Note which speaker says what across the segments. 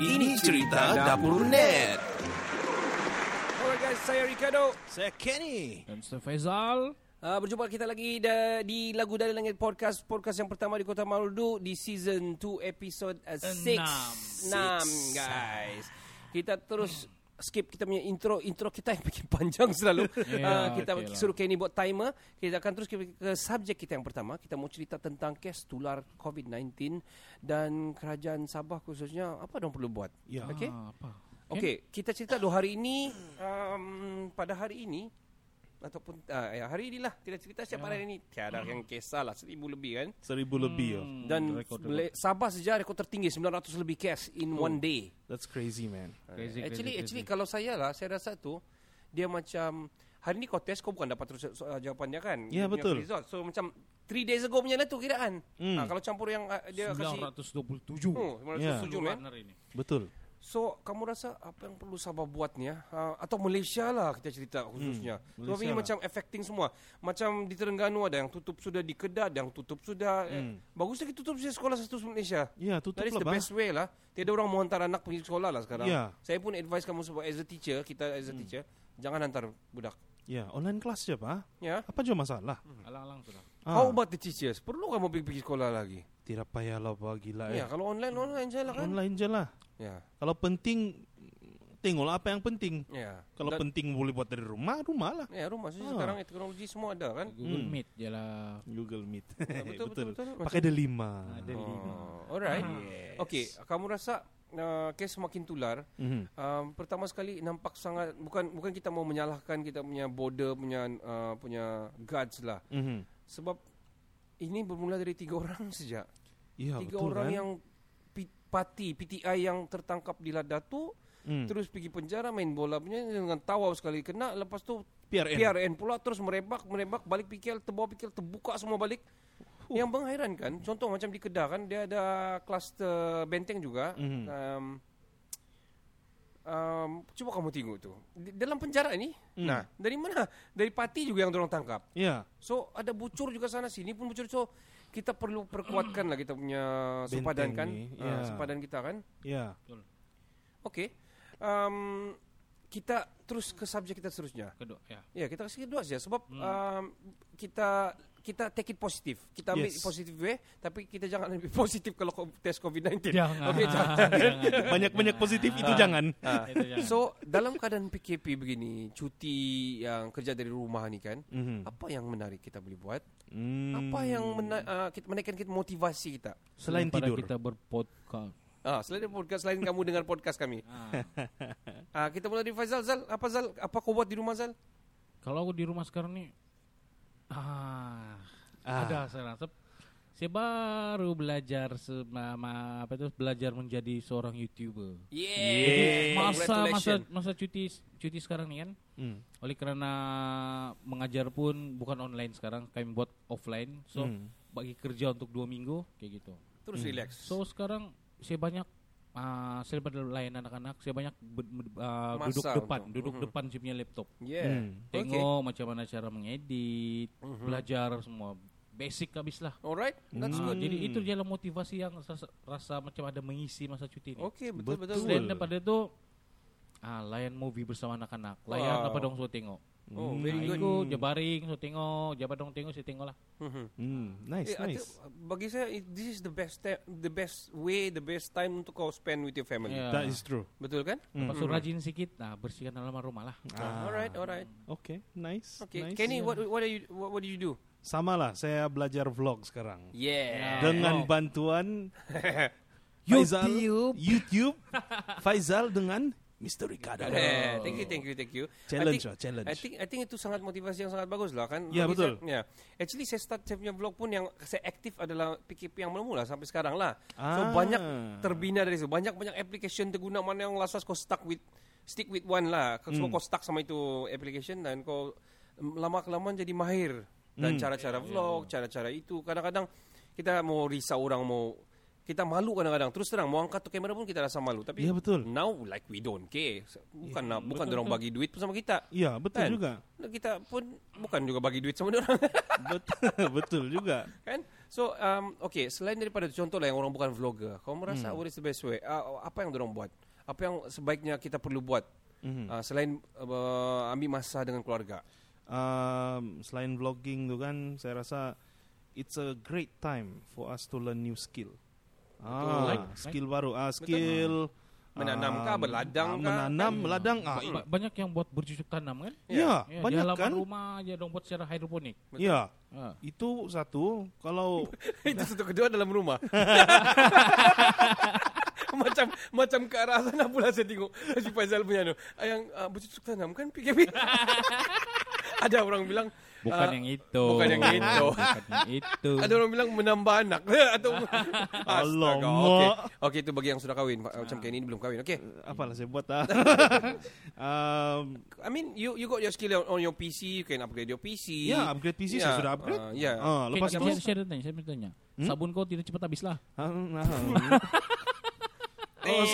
Speaker 1: Ini cerita Dapur Net.
Speaker 2: Alright guys, saya Ricardo.
Speaker 1: Saya Kenny.
Speaker 3: Dan Mr. Faizal
Speaker 2: Uh, berjumpa kita lagi da, di Lagu Dari Langit Podcast. Podcast yang pertama di Kota Maludu di season 2 episode 6.
Speaker 3: Enam.
Speaker 2: 6 guys. Kita terus skip kita punya intro intro kita yang bikin panjang selalu.
Speaker 3: Ya,
Speaker 2: uh, kita
Speaker 3: okey lah.
Speaker 2: suruh Kenny buat timer. Kita akan terus ke, ke subjek kita yang pertama. Kita mau cerita tentang kes tular COVID-19 dan kerajaan Sabah khususnya apa dong perlu buat.
Speaker 1: Ya.
Speaker 2: Okey.
Speaker 3: ah, apa?
Speaker 2: Okey, kita cerita dua hari ini um, pada hari ini ataupun uh, ya, hari inilah kita cerita setiap hari ini tiada yang kisah lah seribu lebih kan
Speaker 1: Seribu lebih ya.
Speaker 3: Hmm,
Speaker 2: dan
Speaker 3: rekod-
Speaker 2: Mala- Sabah saja rekod tertinggi 900 lebih case in one day.
Speaker 1: That's crazy man.
Speaker 3: Crazy,
Speaker 2: actually
Speaker 3: crazy,
Speaker 2: actually
Speaker 3: crazy.
Speaker 2: kalau saya lah saya rasa tu dia macam hari ni kau test kau bukan dapat terus uh, jawapannya kan.
Speaker 1: Ya,
Speaker 2: Dia punya
Speaker 1: betul.
Speaker 2: Result. So macam 3 days ago punya lah tu kiraan.
Speaker 1: Hmm.
Speaker 2: Ha, kalau campur yang uh, dia kasih
Speaker 3: 927
Speaker 2: oh, 907
Speaker 1: Ya.
Speaker 2: man.
Speaker 1: Betul.
Speaker 2: So, kamu rasa apa yang perlu Sabah buat ni ya? Uh, atau Malaysia lah kita cerita khususnya. Hmm, Sebab
Speaker 1: Malaysia
Speaker 2: ini
Speaker 1: lah.
Speaker 2: macam affecting semua. Macam di Terengganu ada yang tutup sudah di Kedah, ada yang tutup sudah. Hmm. Eh, bagusnya kita tutup sekolah satu Malaysia.
Speaker 1: Ya, tutup
Speaker 2: That is
Speaker 1: lah
Speaker 2: the
Speaker 1: bah.
Speaker 2: best way lah. Tiada orang mau hantar anak pergi sekolah lah sekarang.
Speaker 1: Ya.
Speaker 2: Saya pun advise kamu sebagai as a teacher, kita as a teacher, jangan hantar budak.
Speaker 1: Ya, online kelas je pak.
Speaker 2: Ya.
Speaker 1: Apa je masalah?
Speaker 3: Alang-alang sudah.
Speaker 1: Ah,
Speaker 2: How about the teachers? Perlu kamu pergi, pergi sekolah lagi?
Speaker 1: Tidak payahlah pak gila
Speaker 2: Ya,
Speaker 1: eh.
Speaker 2: kalau online online je lah kan.
Speaker 1: Online je lah.
Speaker 2: Ya.
Speaker 1: Kalau penting, tengoklah apa yang penting.
Speaker 2: Ya.
Speaker 1: Kalau
Speaker 2: Dan-
Speaker 1: penting boleh buat dari rumah, rumah lah.
Speaker 2: Ya, rumah saja
Speaker 1: Ah.
Speaker 2: sekarang teknologi semua ada kan.
Speaker 3: Google
Speaker 1: Hmm.
Speaker 3: Meet je lah.
Speaker 1: Google Meet.
Speaker 2: betul, betul, betul.
Speaker 1: Pakai delima.
Speaker 3: Ada lima.
Speaker 2: Oh, alright. Okey, kamu rasa uh, kes semakin tular?
Speaker 1: Mhm.
Speaker 2: Um, pertama sekali nampak sangat bukan bukan kita mau menyalahkan kita punya border punya uh, punya guards lah.
Speaker 1: Mhm.
Speaker 2: Sebab ini bermula dari tiga orang saja.
Speaker 1: Ya,
Speaker 2: tiga
Speaker 1: betul
Speaker 2: orang
Speaker 1: kan?
Speaker 2: yang P- parti PTI yang tertangkap di Ladatu
Speaker 1: Hmm.
Speaker 2: terus pergi penjara main bola punya dengan tawa sekali kena lepas tu
Speaker 1: PRN.
Speaker 2: PRN pula terus merebak merebak balik PKL terbawa PKL terbuka semua balik. Yang mengherankan contoh macam di Kedah kan dia ada kluster benteng juga.
Speaker 1: Mhm.
Speaker 2: Um, um, cuba kamu tengok tu. Di, dalam penjara ni,
Speaker 1: Hmm.
Speaker 2: nah dari mana? Dari parti juga yang orang tangkap.
Speaker 1: Ya.
Speaker 2: So ada bucur juga sana sini pun bucur. So kita perlu perkuatkan lah kita punya sempadan kan.
Speaker 1: ni,
Speaker 2: Ah,
Speaker 1: ya.
Speaker 2: sempadan kita kan.
Speaker 1: Ya.
Speaker 2: Okey. Um, kita terus ke subjek kita seterusnya.
Speaker 3: Kedua, ya.
Speaker 2: Ya, kita kasih dua saja sebab um, kita kita take it positif. Kita ambil
Speaker 1: Yes.
Speaker 2: positif way, tapi kita jangan ambil positif kalau test COVID-19.
Speaker 3: Jangan.
Speaker 2: Okey, jangan.
Speaker 1: Banyak-banyak positif itu jangan.
Speaker 2: Ah.
Speaker 3: Itu jangan.
Speaker 2: So, dalam keadaan PKP begini, cuti yang kerja dari rumah ni kan,
Speaker 1: Mhm.
Speaker 2: apa yang menarik kita boleh buat?
Speaker 1: Hmm.
Speaker 2: Apa yang mena- uh, kita, menaikkan kita motivasi kita?
Speaker 1: Selain
Speaker 3: Daripada
Speaker 1: tidur.
Speaker 3: kita berpodcast.
Speaker 2: Ah, selain podcast, selain kamu dengar podcast kami.
Speaker 3: Ah.
Speaker 2: Ah, kita mulai dari Faizal. Zal, apa Zal? Apa kau buat di rumah Zal?
Speaker 3: Kalau aku di rumah sekarang ni ah,
Speaker 1: Ah.
Speaker 3: ada saya rasa saya baru belajar sama apa itu belajar menjadi seorang YouTuber.
Speaker 2: Yeah.
Speaker 3: Masa masa masa cuti cuti sekarang ni kan
Speaker 1: Hmm.
Speaker 3: oleh karena mengajar pun bukan online sekarang kami buat offline so
Speaker 1: Hmm.
Speaker 3: bagi kerja untuk dua minggu kayak gitu
Speaker 2: Terus relax.
Speaker 3: so sekarang saya banyak uh, saya pada layan anak-anak saya banyak be- be- uh,
Speaker 2: Masa
Speaker 3: duduk depan
Speaker 2: untuk-
Speaker 3: duduk
Speaker 2: Mhm.
Speaker 3: depan saya punya laptop
Speaker 2: yeah.
Speaker 1: Hmm.
Speaker 3: tengok macam mana cara mengedit
Speaker 2: Mhm.
Speaker 3: belajar semua basic habis lah
Speaker 2: Alright, that's
Speaker 3: Ah,
Speaker 2: good.
Speaker 3: jadi itu jalan motivasi yang rasa, rasa macam ada mengisi masa cuti ni
Speaker 2: Okay, betul betul.
Speaker 1: Betul.
Speaker 3: Selain daripada itu ah, layan movie bersama anak-anak layan
Speaker 2: Wow.
Speaker 3: apa dong so tengok
Speaker 2: Oh,
Speaker 1: Hmm.
Speaker 2: very good.
Speaker 3: Je baring so tengok Jabat dong tengok saya tengok lah
Speaker 2: Mhm.
Speaker 1: Hmm. Nice,
Speaker 2: Eh, ada-
Speaker 1: nice.
Speaker 2: bagi saya it- this is the best ta- the best way, the best time untuk kau spend with your family.
Speaker 3: Ya.
Speaker 1: That is true.
Speaker 2: Betul kan?
Speaker 3: Lepas tu rajin sikit Nah bersihkan halaman rumah lah
Speaker 1: Ah.
Speaker 2: Alright, alright.
Speaker 1: Okay, nice.
Speaker 2: Okay,
Speaker 1: nice.
Speaker 2: Kenny, what what are you what, what do you do?
Speaker 1: Sama lah, saya belajar vlog sekarang.
Speaker 2: Yeah.
Speaker 1: Dengan
Speaker 3: Oh.
Speaker 1: bantuan Faizal,
Speaker 3: YouTube.
Speaker 1: YouTube, Faizal dengan Mr. Ricardo.
Speaker 2: Eh, thank you, thank you, thank you.
Speaker 1: Challenge
Speaker 2: I think,
Speaker 1: lah, challenge.
Speaker 2: I think I think itu sangat motivasi yang sangat bagus lah kan.
Speaker 1: Ya,
Speaker 2: Bagi
Speaker 1: betul.
Speaker 2: Saya, ya. Actually saya start saya punya vlog pun yang saya aktif adalah PKP yang mula-mula sampai sekarang lah. So
Speaker 1: Ah.
Speaker 2: banyak terbina dari situ. Banyak banyak application terguna mana yang last kau stuck with stick with one lah. Kau semua
Speaker 1: Hmm.
Speaker 2: kau stuck sama itu application dan kau lama kelamaan jadi mahir dan
Speaker 1: Hmm.
Speaker 2: cara-cara vlog, cara-cara itu. Kadang-kadang kita mau risau orang mau kita malu kadang-kadang. Terus terang mau angkat tu kamera pun kita rasa malu. Tapi
Speaker 1: Ya, betul.
Speaker 2: now like we don't care. Bukan nak bukan orang bagi duit pun sama kita.
Speaker 1: Iya, betul
Speaker 2: Kan?
Speaker 1: juga.
Speaker 2: Kita pun bukan juga bagi duit sama orang.
Speaker 1: betul, betul juga.
Speaker 2: kan? So, um, okay, selain daripada contoh lah yang orang bukan vlogger, kau merasa
Speaker 1: Hmm.
Speaker 2: what is the best way? Uh, apa yang orang buat? Apa yang sebaiknya kita perlu buat
Speaker 1: Mhm.
Speaker 2: uh, selain uh, ambil masa dengan keluarga?
Speaker 1: Um, selain vlogging tu kan, saya rasa it's a great time for us to learn new skill. Ah,
Speaker 3: Like-
Speaker 1: skill baru. Ah, skill
Speaker 2: Menanam kah, berladang
Speaker 1: ah,
Speaker 2: kah?
Speaker 1: Menanam,
Speaker 3: Kan?
Speaker 1: meladang. Ah,
Speaker 3: Ba- banyak yang buat bercocok tanam kan?
Speaker 1: ya,
Speaker 3: Ya, di
Speaker 1: banyak
Speaker 3: halaman
Speaker 1: kan?
Speaker 3: rumah aja dong buat secara hidroponik.
Speaker 1: Ya,
Speaker 3: Ha.
Speaker 1: itu satu. Kalau
Speaker 2: Itu satu kedua dalam rumah. macam macam ke arah sana pula saya tengok si Faizal punya tu. Ah, Yang uh, bercucuk tanam kan PKP. Ada orang bilang
Speaker 3: Bukan
Speaker 2: ah,
Speaker 3: yang itu.
Speaker 2: bukan yang itu.
Speaker 3: bukan yang itu.
Speaker 2: Ada orang bilang menambah anak atau Astaga.
Speaker 1: Alamak.
Speaker 2: Okey. Okey itu bagi yang sudah kahwin macam Kenny ini belum kahwin. Okey.
Speaker 1: apalah saya buat ah. um,
Speaker 2: I mean you you got your skill on, on your PC, you can upgrade your PC.
Speaker 1: ya, upgrade PC
Speaker 2: Ya,
Speaker 1: saya sudah upgrade.
Speaker 2: ah, ya.
Speaker 1: Ah,
Speaker 3: Okay,
Speaker 1: lepas
Speaker 3: saya,
Speaker 1: itu
Speaker 3: saya, saya tanya, saya tanya. Sabun kau tidak cepat habis lah.
Speaker 1: Ah. Oh,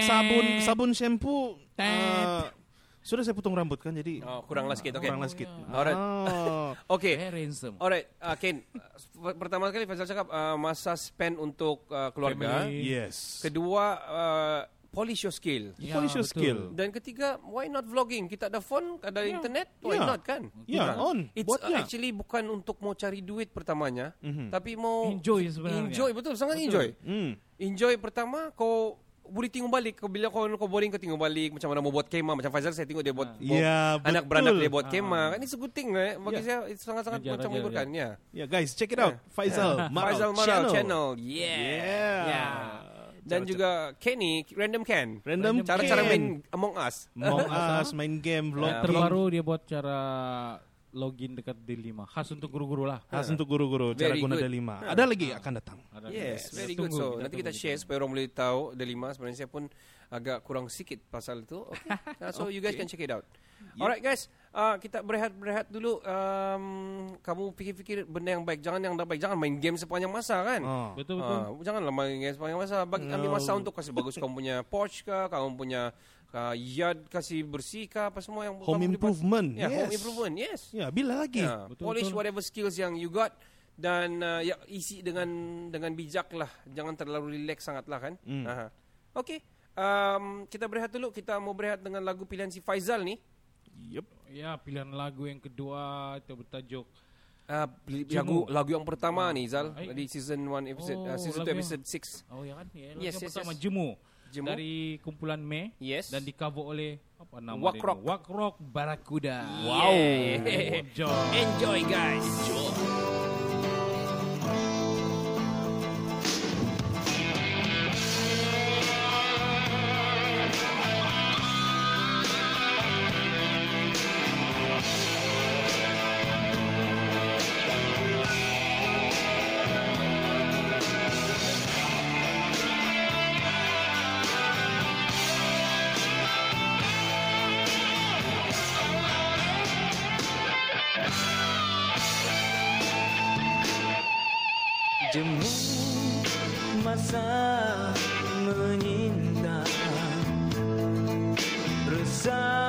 Speaker 1: sabun sabun shampoo
Speaker 3: Tet.
Speaker 1: Ah, sudah saya potong rambut kan jadi
Speaker 2: Oh, kuranglah sikit okey.
Speaker 1: kuranglah sedikit.
Speaker 2: Alright.
Speaker 1: Ah.
Speaker 2: Okey.
Speaker 3: Very handsome.
Speaker 2: Alright, uh, Ken. uh, pertama sekali Faizal cakap uh, masa spend untuk uh, keluarga.
Speaker 3: Family.
Speaker 1: Yes.
Speaker 2: Kedua, uh, polish your skill.
Speaker 3: Ya,
Speaker 1: Polish your
Speaker 3: betul.
Speaker 1: skill.
Speaker 2: Dan ketiga, why not vlogging? Kita ada phone, ada internet, why
Speaker 1: Ya.
Speaker 2: not kan?
Speaker 1: Ya,
Speaker 2: Bukan.
Speaker 1: on.
Speaker 2: It's
Speaker 1: Buat
Speaker 2: uh,
Speaker 1: ya.
Speaker 2: actually bukan untuk mau cari duit pertamanya,
Speaker 1: Mhm.
Speaker 2: tapi mau
Speaker 3: Enjoy sebenarnya.
Speaker 2: Enjoy betul, sangat enjoy.
Speaker 1: Hmm.
Speaker 2: Enjoy pertama kau boleh tengok balik kau bila kau kau boring kau tengok balik macam mana mau buat kemah macam Faizal saya tengok dia buat
Speaker 1: Ya,
Speaker 2: anak
Speaker 1: betul.
Speaker 2: beranak dia buat
Speaker 3: Ah.
Speaker 2: kemah kan good thing eh bagi
Speaker 1: Ya.
Speaker 2: saya sangat-sangat
Speaker 3: Ajar,
Speaker 2: macam menghiburkan ya
Speaker 1: Ya guys, check it out. Faizal Marau
Speaker 2: Faizal Marau
Speaker 1: channel.
Speaker 2: channel. Yeah.
Speaker 1: Yeah.
Speaker 2: Yeah. Dan
Speaker 1: Cara-
Speaker 2: juga Kenny Random Ken.
Speaker 1: Random
Speaker 2: Cara-cara main Among Us.
Speaker 1: Among Us, main game, vlog.
Speaker 2: Ya,
Speaker 3: Terbaru dia buat cara login dekat D5. Khas untuk guru-guru lah.
Speaker 1: Khas untuk guru-guru cara
Speaker 2: Very
Speaker 1: guna
Speaker 2: good.
Speaker 1: D5. Ada lagi akan datang.
Speaker 3: Ada
Speaker 2: Yes,
Speaker 3: dia.
Speaker 2: very
Speaker 3: Tunggu,
Speaker 2: good. So, nanti kita
Speaker 3: tunggu,
Speaker 2: share supaya orang boleh tahu Delima sebenarnya saya pun agak kurang sikit pasal itu. Okay. Uh, so you guys can check it out. Alright guys, uh, kita berehat-berehat dulu. Um, kamu fikir-fikir benda yang baik, jangan yang tak baik. Jangan main game sepanjang masa kan.
Speaker 1: Oh.
Speaker 3: Betul betul.
Speaker 2: Ah, janganlah main game sepanjang masa. Bagi ambil masa untuk kasih bagus kamu punya porch kah, kamu punya uh, yard kasih bersih kah, apa semua yang
Speaker 1: Home
Speaker 2: buat.
Speaker 1: improvement.
Speaker 2: Ya,
Speaker 1: yes.
Speaker 2: home improvement. Yes.
Speaker 1: Ya, bila lagi?
Speaker 2: Ya,
Speaker 3: Betul,
Speaker 2: polish
Speaker 3: betul.
Speaker 2: whatever skills yang you got dan uh, ya isi dengan dengan bijak lah. Jangan terlalu relax sangat lah kan.
Speaker 1: Hmm.
Speaker 2: Aha. Okay. Um, kita berehat dulu. Kita mau berehat dengan lagu pilihan si Faizal ni.
Speaker 1: Yup.
Speaker 3: Ya, pilihan lagu yang kedua itu bertajuk
Speaker 2: Uh, lagu lagu yang pertama ni Zal
Speaker 3: Ay.
Speaker 2: di season 1 episode uh,
Speaker 3: Oh,
Speaker 2: season 2
Speaker 3: lagu yang-
Speaker 2: episode 6.
Speaker 3: Oh ya kan? Ya, lagu
Speaker 2: Yes,
Speaker 3: yang
Speaker 2: yes,
Speaker 3: pertama
Speaker 2: yes.
Speaker 3: Jemu.
Speaker 2: Jemu.
Speaker 3: Dari kumpulan Me
Speaker 2: Yes.
Speaker 3: dan di cover oleh apa nama
Speaker 2: Wak
Speaker 3: dia?
Speaker 2: Rock.
Speaker 3: Wak Rock Barakuda.
Speaker 2: Wow.
Speaker 3: Enjoy.
Speaker 2: Enjoy guys.
Speaker 4: Jemu masa menyinta Resah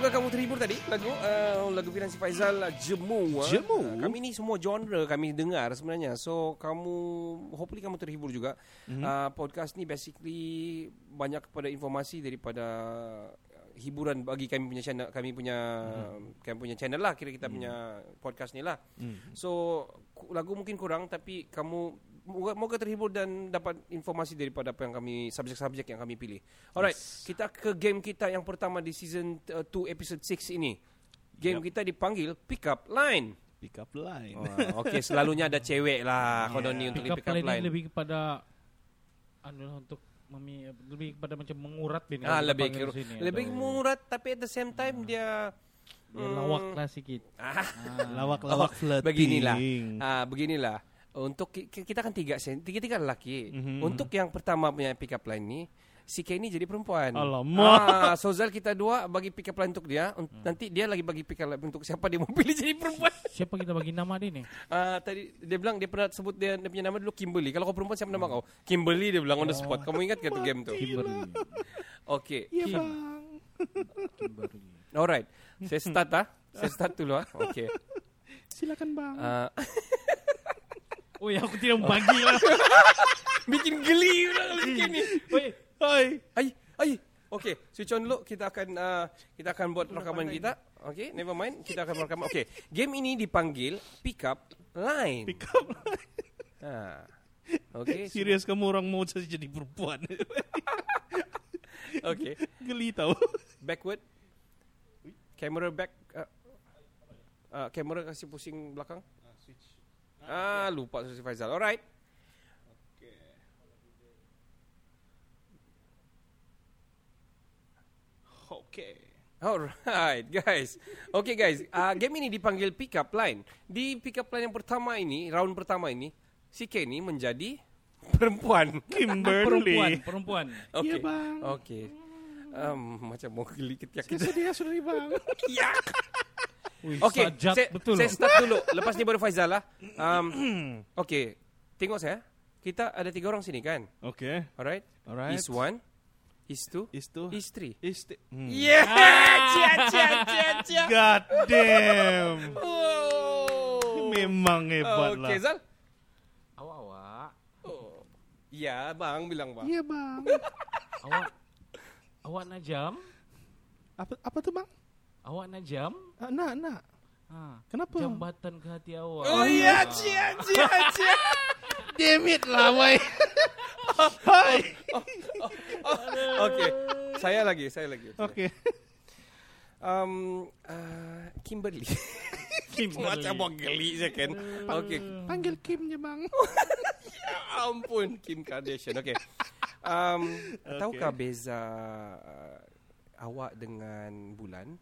Speaker 2: Semoga kamu terhibur tadi lagu uh, lagu Firansi Faizal Jemu.
Speaker 1: Jemu?
Speaker 2: Uh, kami ni semua genre kami dengar sebenarnya. So kamu hopefully kamu terhibur juga. Mm-hmm. Uh, podcast ni basically banyak kepada informasi daripada hiburan bagi kami punya channel kami punya mm-hmm. kami punya channel lah kira kita mm-hmm. punya podcast ni lah.
Speaker 1: Mm.
Speaker 2: So lagu mungkin kurang tapi kamu moga, moga terhibur dan dapat informasi daripada apa yang kami subjek-subjek yang kami pilih. Alright, yes. kita ke game kita yang pertama di season 2 uh, episode 6 ini. Game
Speaker 1: Yup.
Speaker 2: kita dipanggil pick up line.
Speaker 1: Pick up line.
Speaker 2: Oh, Okey, selalunya ada cewek lah yeah. ni untuk
Speaker 3: Pick up
Speaker 2: pick up
Speaker 3: line,
Speaker 2: line.
Speaker 3: ini lebih kepada anu lah, untuk memi, lebih kepada macam mengurat bin
Speaker 2: Ah, lebih kira,
Speaker 3: sini.
Speaker 2: lebih
Speaker 3: Aduh.
Speaker 2: murat tapi at the same time dia
Speaker 3: Dia lawak lah sikit.
Speaker 2: Ah,
Speaker 1: Lawak-lawak flirting.
Speaker 2: beginilah. Ah, beginilah. Untuk ki- ki- kita kan tiga sen, tiga-tiga lelaki.
Speaker 1: Mhm.
Speaker 2: Untuk yang pertama punya pick up line ni, si Kenny jadi perempuan.
Speaker 1: Alamak.
Speaker 2: Ah, so Zal kita dua bagi pick up line untuk dia. Un- Nanti dia lagi bagi pick up line untuk siapa dia mau pilih jadi perempuan.
Speaker 3: Siapa kita bagi nama dia ni?
Speaker 2: Ah, tadi dia bilang dia pernah sebut dia, dia punya nama dulu Kimberly. Kalau kau perempuan siapa nama kau? Kimberly dia bilang on the spot. Kamu ingat ke tu game tu?
Speaker 3: Kimberly.
Speaker 2: Okay.
Speaker 1: Ya
Speaker 3: Kim.
Speaker 1: bang.
Speaker 3: Kimberly.
Speaker 2: Alright. Saya start ah. Saya start dulu ah. Okay.
Speaker 1: Silakan bang.
Speaker 2: Ah,
Speaker 3: Oh ya, aku tidak membagi lah.
Speaker 2: bikin geli orang lelaki ni.
Speaker 3: Oi,
Speaker 1: Hai.
Speaker 2: Ai, ai. Okay, switch on dulu. Kita akan uh, kita akan buat rakaman kita. Okay, never mind. Kita akan rakaman. Okay, game ini dipanggil pick up line.
Speaker 1: Pick up line.
Speaker 2: Ha. Okay,
Speaker 1: Serius kamu orang mau jadi jadi perempuan.
Speaker 2: okay.
Speaker 1: Geli tau.
Speaker 2: Backward. Camera back. Uh, uh, camera kasih pusing belakang. Ah, lupa Susi Faizal. Alright.
Speaker 1: Okay.
Speaker 2: Alright, guys. Okay, guys. Uh, game ini dipanggil pick up line. Di pick up line yang pertama ini, round pertama ini, si Kenny menjadi perempuan.
Speaker 1: Kimberly.
Speaker 3: perempuan, perempuan.
Speaker 2: Okay.
Speaker 1: Ya, bang.
Speaker 2: Okay. Um, macam mau geli ketiak
Speaker 1: Saya sedia sudah bang.
Speaker 2: Ya.
Speaker 3: Wih,
Speaker 2: Okay,
Speaker 3: sajat
Speaker 2: saya,
Speaker 3: betul.
Speaker 2: saya start dulu. Lepas ni baru Faizal lah. Um, okay, tengok saya. Kita ada tiga orang sini kan?
Speaker 1: Okay.
Speaker 2: Alright.
Speaker 1: Alright.
Speaker 2: Is one, is two,
Speaker 1: Is tu.
Speaker 2: is three.
Speaker 1: Is the. Hmm.
Speaker 2: Yeah, cia cia cia cia.
Speaker 1: God damn.
Speaker 2: Oh.
Speaker 1: Memang hebat lah.
Speaker 2: Okay, Zal.
Speaker 3: Awak-awak.
Speaker 2: Oh. Ya, bang bilang bang.
Speaker 1: Iya bang.
Speaker 3: Awak Awak nak jam?
Speaker 1: Apa apa tu bang?
Speaker 3: Awak nak jam?
Speaker 1: Ah, nak nak.
Speaker 3: Ha.
Speaker 1: Kenapa?
Speaker 3: Jambatan ke hati awak.
Speaker 2: Oh iya, cia cia cia.
Speaker 1: Damn it lah, boy. Hai.
Speaker 2: Okay, saya lagi, saya lagi.
Speaker 1: Okay.
Speaker 2: Um, uh, Kimberly.
Speaker 3: Kimberly.
Speaker 2: Macam mau geli je kan. Okay.
Speaker 1: Panggil Kim je bang.
Speaker 2: Ya ampun Kim Kardashian. Okay. Um,
Speaker 1: Okay.
Speaker 2: tahukah beza uh, awak dengan bulan?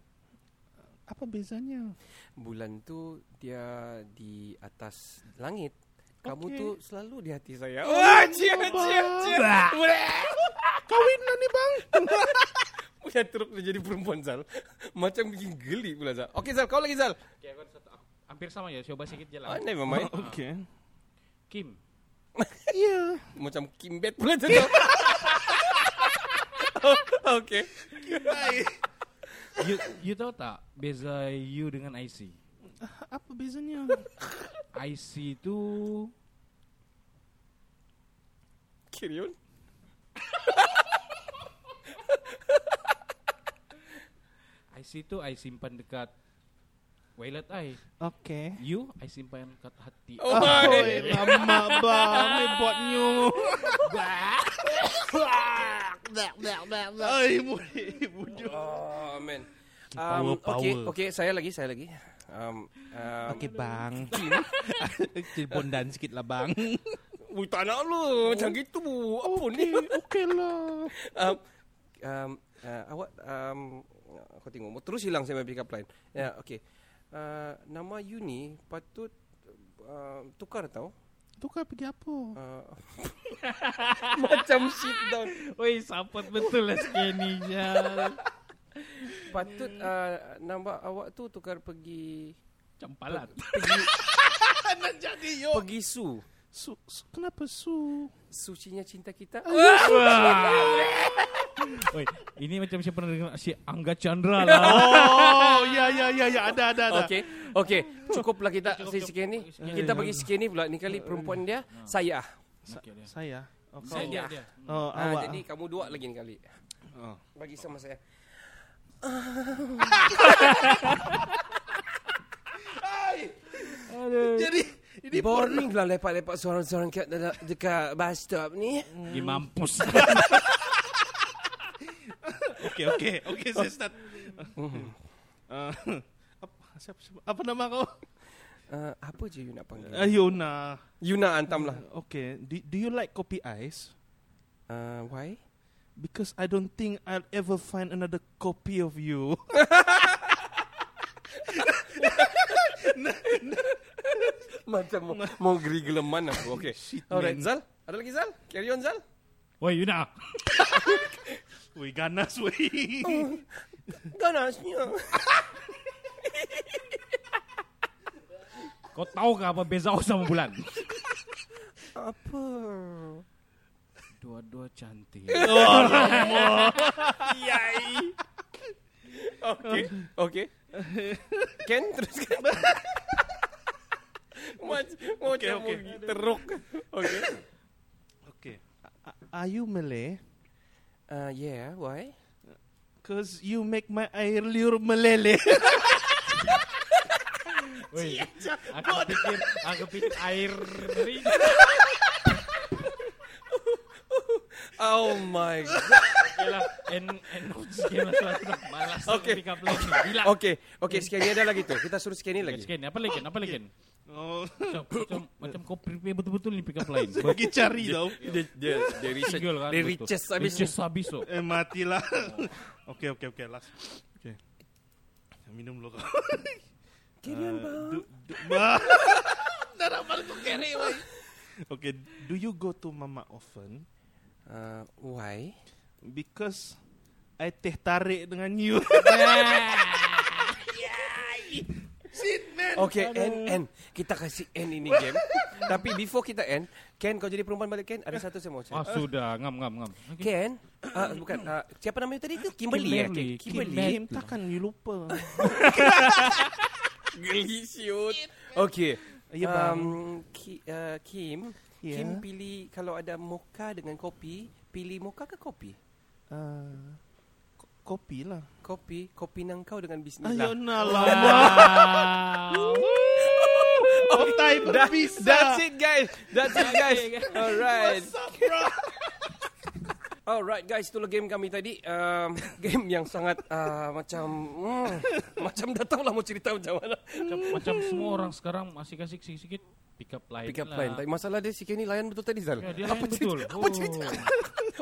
Speaker 1: Apa bezanya?
Speaker 2: Bulan tu dia di atas langit. Kamu
Speaker 1: Okay.
Speaker 2: tu selalu di hati saya. Wah, cia cia cia.
Speaker 1: Kawin lah ni bang.
Speaker 2: Punya teruk dia jadi perempuan Zal. Macam bikin geli pula Zal. Okay Zal, kau lagi Zal.
Speaker 3: Okay, aku satu. Hampir sama ya, coba sikit je
Speaker 2: Ah,
Speaker 3: lah.
Speaker 2: never mind.
Speaker 1: Okay.
Speaker 3: Kim.
Speaker 1: Iya.
Speaker 2: Macam Kimbet pula tu. okay.
Speaker 3: You, you tahu tak beza you dengan IC?
Speaker 1: Apa bezanya?
Speaker 3: IC tu
Speaker 2: Carry on.
Speaker 3: IC tu I simpan dekat wallet I.
Speaker 1: Okay.
Speaker 3: You I simpan kat hati.
Speaker 2: Oh,
Speaker 1: Oi, lama bang, ni buat new. Ay, boleh bodoh.
Speaker 2: Oh man.
Speaker 1: Power,
Speaker 2: Um, okay,
Speaker 1: power.
Speaker 2: okay, saya lagi, saya lagi. Um, um,
Speaker 1: Okay bang. Bondan sikit lah bang.
Speaker 2: Ui, tak nak lu macam gitu. Apa ni?
Speaker 1: Okay lah.
Speaker 2: um, um, uh, awak um, aku tengok terus hilang saya punya pick up line. Ya, yeah, okey. Uh, nama you ni patut uh, tukar tau.
Speaker 1: Tukar pergi apa?
Speaker 2: Uh, macam sit down.
Speaker 3: Oi, sapot betul lah skinny Jal.
Speaker 2: Patut uh, nama awak tu tukar pergi
Speaker 3: Campalat.
Speaker 2: pergi
Speaker 1: Nak jadi yo.
Speaker 2: pergi su.
Speaker 1: Su, su, kenapa su?
Speaker 2: Sucinya cinta kita.
Speaker 3: Oi, ini macam saya pernah dengar si Angga Chandra lah.
Speaker 1: Oh, ya ya ya ya ada ada ada.
Speaker 2: Okey. Okey, cukuplah kita
Speaker 3: Cukup,
Speaker 2: sikit ni. Kita bagi sikit ni pula ni kali perempuan dia saya.
Speaker 1: Sa- saya. Oh,
Speaker 3: Saya dia, dia.
Speaker 1: Oh,
Speaker 2: Ah,
Speaker 1: awak.
Speaker 2: jadi kamu dua lagi ni kali.
Speaker 1: Oh.
Speaker 2: Bagi sama saya.
Speaker 1: Jadi ini
Speaker 2: Boring lah lepak-lepak seorang-seorang kat dekat, dekat bus stop ni.
Speaker 3: Pergi mampus.
Speaker 1: Okey okey okey saya start. Uh, apa, siapa, siapa, apa nama kau?
Speaker 2: Uh, apa je you nak panggil?
Speaker 1: Ayuna.
Speaker 2: Yuna antam lah.
Speaker 1: Okay. Do, do you like kopi ice?
Speaker 2: Uh, why?
Speaker 1: Because I don't think I'll ever find another copy of you.
Speaker 2: Macam mau, mau geri geleman aku. Okay.
Speaker 1: Shit,
Speaker 2: Alright. Zal. Ada lagi Zal? Carry on Zal.
Speaker 3: Oi, Yuna.
Speaker 1: Wih ganas wih.
Speaker 2: Ganasnya.
Speaker 3: Kau tahu ke apa beza aku sama bulan?
Speaker 2: Apa?
Speaker 3: Dua-dua cantik.
Speaker 1: Yai.
Speaker 2: Okay. Okay. Ken teruskan. Macam
Speaker 1: Okay,
Speaker 2: macam
Speaker 1: okay.
Speaker 2: teruk. Okay.
Speaker 1: Okay. Are you Malay?
Speaker 2: Uh, yeah, why?
Speaker 1: Cause you make my air liur meleleh.
Speaker 3: Woi, aku pikir aku pikir air.
Speaker 2: Oh my god.
Speaker 3: Okay lah, end end note sikit lah tu. Aku dah malas
Speaker 2: Okay.
Speaker 3: okay. pick up. Gila.
Speaker 2: Okay, okay, sekian ni ada lagi tu. Kita suruh sekian ni lagi.
Speaker 3: Sekian, apa lagi? Apa lagi?
Speaker 1: Oh,
Speaker 3: Macam, macam, macam kau prepare betul-betul ni pick up line.
Speaker 1: bagi cari tau.
Speaker 2: Dia dia dia research.
Speaker 3: Kan,
Speaker 2: Dia riches habis.
Speaker 3: Riches habis tu.
Speaker 1: Eh matilah. okay okay okay last. Okay. Minum dulu kau.
Speaker 2: Carry on, bang.
Speaker 1: do, do, bah. Darah baru tu carry why. Okay, do you go to mama often?
Speaker 2: Uh, why?
Speaker 1: Because I teh tarik dengan you. Shit man.
Speaker 2: Okay, end, end. Kita kasih end ini game. Tapi before kita end, Ken kau jadi perempuan balik Ken? Ada satu saya mau
Speaker 3: Ah
Speaker 2: cakap.
Speaker 3: sudah, ngam ngam ngam. Okay.
Speaker 2: Ken, uh, bukan, uh, siapa namanya tadi tu? Kimberly, ya?
Speaker 3: Kimberly.
Speaker 2: Kimberly.
Speaker 1: Kim, takkan you lupa.
Speaker 2: Geli siut. Okay.
Speaker 1: Ya,
Speaker 2: um, Ki, uh, Kim,
Speaker 1: Ya.
Speaker 2: Kim pilih kalau ada mocha dengan kopi, pilih mocha ke kopi?
Speaker 1: Uh, kopi lah.
Speaker 2: Kopi, kopi nang kau dengan
Speaker 1: Ayo
Speaker 2: bismillah.
Speaker 1: nalah.
Speaker 3: Wow.
Speaker 1: Oh, time
Speaker 2: That-
Speaker 1: bisa.
Speaker 2: That's it guys. That's it guys. Alright.
Speaker 1: What's up, bro?
Speaker 2: Alright guys, itulah game kami tadi. Um, game yang sangat uh, macam mm, macam dah tahu lah mau cerita macam mana.
Speaker 3: macam, macam semua orang sekarang masih kasih sikit-sikit pick up line.
Speaker 2: Pick up
Speaker 3: lah.
Speaker 2: line. Tapi masalah dia si Kenny layan betul tadi Zal.
Speaker 3: Ya, dia
Speaker 2: apa
Speaker 3: layan
Speaker 2: cerita?
Speaker 3: betul.
Speaker 2: Apa cerita?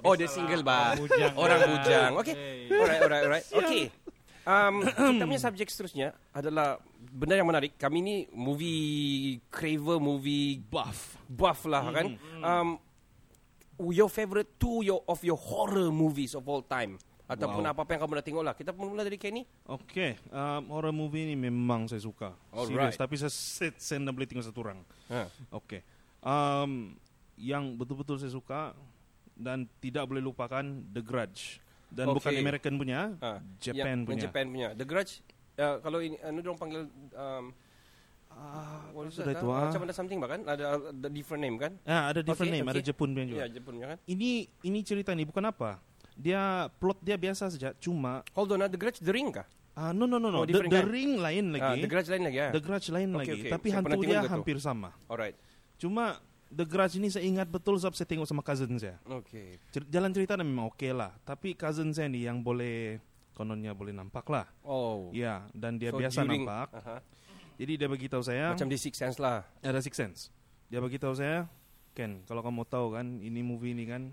Speaker 2: Oh, dia single ba.
Speaker 3: Orang bujang.
Speaker 2: Orang bujang. Okay.
Speaker 3: Hey.
Speaker 2: Alright, alright, alright. Okay. Um, kita punya subjek seterusnya adalah benda yang menarik. Kami ni movie craver, movie buff, buff lah kan. Um, your favorite two your, of your horror movies of all time ataupun
Speaker 1: Wow.
Speaker 2: apa-apa yang kamu dah tengok lah. Kita mula dari Kenny.
Speaker 1: Okay, um, horror movie ni memang saya suka.
Speaker 2: Alright.
Speaker 1: Serius, tapi saya set saya nak boleh tengok satu orang.
Speaker 2: Ha.
Speaker 1: Okay. Um, yang betul-betul saya suka dan tidak boleh lupakan The Grudge. Dan bukan
Speaker 2: Okay.
Speaker 1: American punya,
Speaker 2: Ha.
Speaker 1: Japan
Speaker 2: yang,
Speaker 1: punya.
Speaker 2: Yang Japan punya. The Grudge. Uh, kalau ini, anu dorang panggil um,
Speaker 1: Ah,
Speaker 2: what is
Speaker 1: sudah itu
Speaker 2: ah?
Speaker 1: ah.
Speaker 2: Macam ada something bahkan ada, ada different name kan?
Speaker 1: Ah, ada different
Speaker 2: Okay,
Speaker 1: name, ada
Speaker 2: okay.
Speaker 1: Jepun punya juga.
Speaker 2: Ya, Jepun punya kan?
Speaker 1: Ini ini cerita ni bukan apa. Dia plot dia biasa saja, cuma
Speaker 2: Hold on, ah, The Grudge The Ring kah?
Speaker 1: Ah, no no no no.
Speaker 2: Oh,
Speaker 1: the,
Speaker 2: different
Speaker 1: the
Speaker 2: kind.
Speaker 1: Ring lain
Speaker 2: Ah,
Speaker 1: lagi.
Speaker 2: The Grudge lain lagi ya.
Speaker 1: The Grudge lain
Speaker 2: Okay,
Speaker 1: lagi.
Speaker 2: okay.
Speaker 1: Tapi
Speaker 2: Saya
Speaker 1: hantu dia hampir sama.
Speaker 2: Alright.
Speaker 1: Cuma The Grudge ini saya ingat betul sebab saya tengok sama cousin saya.
Speaker 2: Okay.
Speaker 1: Cer- Jalan cerita memang oke lah. Tapi cousin saya ni yang boleh kononnya boleh nampak lah.
Speaker 2: Oh.
Speaker 1: Ya, dan dia
Speaker 2: So,
Speaker 1: biasa
Speaker 2: during-
Speaker 1: nampak.
Speaker 2: Aha.
Speaker 1: Jadi dia beritahu saya
Speaker 2: Macam di Six Sense lah.
Speaker 1: ada six sense. Dia beritahu saya, Ken, kalau kamu tahu kan ini movie ini kan